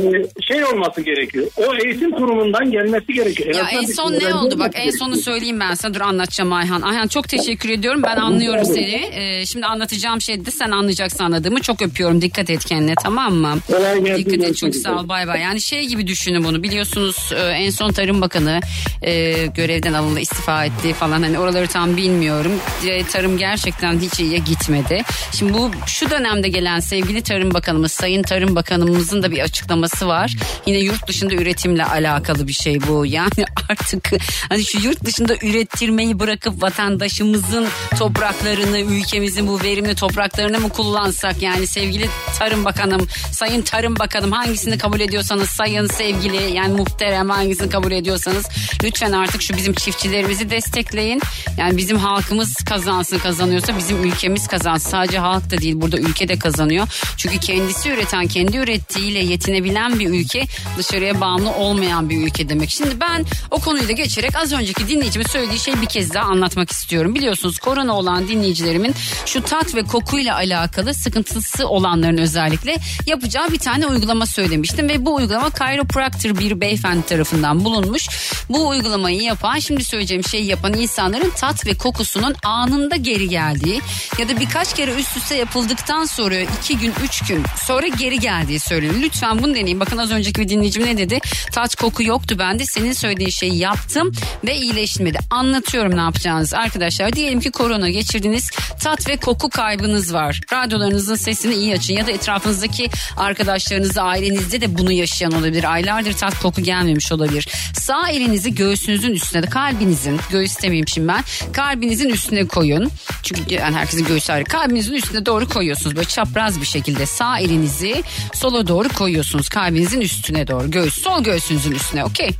şey olması gerekiyor. O eğitim kurumundan gelmesi gerekiyor. Ya en son ne oldu bak olması en gerekiyor. sonu söyleyeyim ben sana dur anlatacağım Ayhan. Ayhan çok teşekkür ediyorum ben anlıyorum seni. Ee, şimdi anlatacağım şey de sen anlayacaksın anladığımı çok öpüyorum dikkat et kendine tamam mı? Kolay gelsin, Dikkat et çok sağ ol bay bay. Yani şey gibi düşünün bunu biliyorsunuz e, en son Tarım Bakanı e, görevden alındı istifa etti falan hani oraları tam bilmiyorum. E, tarım gerçekten hiç iyiye gitmedi. Şimdi bu şu dönemde gelen sevgili Tarım Bakanımız Sayın Tarım Bakanımızın da bir açıklaması var. Yine yurt dışında üretimle alakalı bir şey bu. Yani artık hani şu yurt dışında ürettirmeyi bırakıp vatandaşımızın topraklarını, ülkemizin bu verimli topraklarını mı kullansak yani sevgili Tarım Bakanım, Sayın Tarım Bakanım hangisini kabul ediyorsanız sayın sevgili yani muhterem hangisini kabul ediyorsanız lütfen artık şu bizim çiftçilerimizi destekleyin. Yani bizim halkımız kazansın kazanıyorsa bizim ülkemiz kazansın. Sadece halk da değil burada ülke de kazanıyor. Çünkü kendisi üreten kendi ürettiğiyle yetinebilen bir ülke dışarıya bağımlı olmayan bir ülke demek. Şimdi ben o konuyu da geçerek az önceki dinleyicimin söylediği şeyi bir kez daha anlatmak istiyorum. Biliyorsunuz korona olan dinleyicilerimin şu tat ve kokuyla alakalı sıkıntısı olanların özellikle yapacağı bir tane uygulama söylemiştim ve bu uygulama chiropractor bir beyefendi tarafından bulunmuş. Bu uygulamayı yapan şimdi söyleyeceğim şeyi yapan insanların tat ve kokusunun anında geri geldiği ya da birkaç kere üst üste yapıldıktan sonra iki gün üç gün sonra geri geldiği söyleniyor. Lütfen bunu deneyin. Bakın az önceki bir dinleyicim ne dedi? Tat koku yoktu bende. Senin söylediğin şeyi yaptım ve iyileşmedi. Anlatıyorum ne yapacağınızı arkadaşlar. Diyelim ki korona geçirdiniz. Tat ve koku kaybınız var. Radyolarınızın sesini iyi açın ya da etrafınızdaki arkadaşlarınızda ailenizde de bunu yaşayan olabilir. Aylardır tat koku gelmemiş olabilir. Sağ elinizi göğsünüzün üstüne de kalbinizin göğüs demeyeyim şimdi ben kalbinizin üstüne koyun. Çünkü yani herkesin göğsü ayrı. Kalbinizin üstüne doğru koyuyorsunuz. Böyle çapraz bir şekilde sağ elinizi sola doğru koyuyorsunuz. Kalbinizin üstüne doğru. Göğüs sol göğsünüzün üstüne. Okey.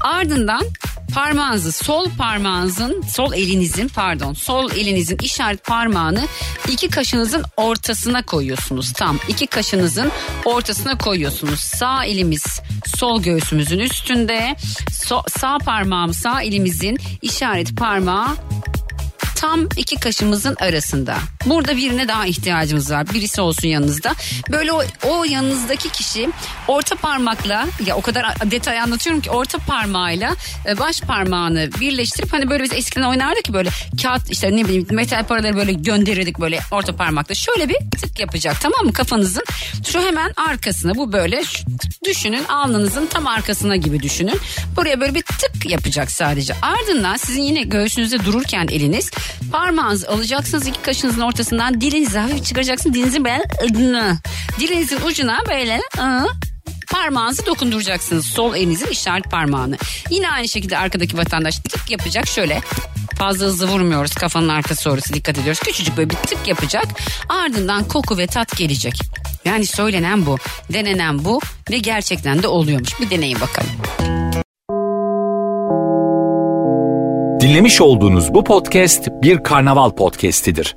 Ardından parmağınızı sol parmağınızın sol elinizin pardon sol elinizin işaret parmağını iki kaşınızın ortasına koyuyorsunuz. Tam iki kaşınızın ortasına koyuyorsunuz. Sağ elimiz sol göğsümüzün üstünde. So- sağ parmağım sağ elimizin işaret parmağı tam iki kaşımızın arasında. Burada birine daha ihtiyacımız var. Birisi olsun yanınızda. Böyle o, o yanınızdaki kişi orta parmakla ya o kadar detay anlatıyorum ki orta parmağıyla e, baş parmağını birleştirip hani böyle biz eskiden oynardık ki böyle kağıt işte ne bileyim metal paraları böyle gönderirdik böyle orta parmakla. Şöyle bir tık yapacak tamam mı kafanızın şu hemen arkasına bu böyle düşünün alnınızın tam arkasına gibi düşünün. Buraya böyle bir tık yapacak sadece. Ardından sizin yine göğsünüzde dururken eliniz parmağınızı alacaksınız iki kaşınızın ortasından dilinizi hafif çıkaracaksınız. Dilinizin böyle ıdını, dilinizin ucuna böyle ı, parmağınızı dokunduracaksınız. Sol elinizin işaret parmağını. Yine aynı şekilde arkadaki vatandaş tık yapacak şöyle. Fazla hızlı vurmuyoruz kafanın arkası orası dikkat ediyoruz. Küçücük böyle bir tık yapacak. Ardından koku ve tat gelecek. Yani söylenen bu, denenen bu ve gerçekten de oluyormuş. Bir deneyin bakalım. Dinlemiş olduğunuz bu podcast bir karnaval podcastidir.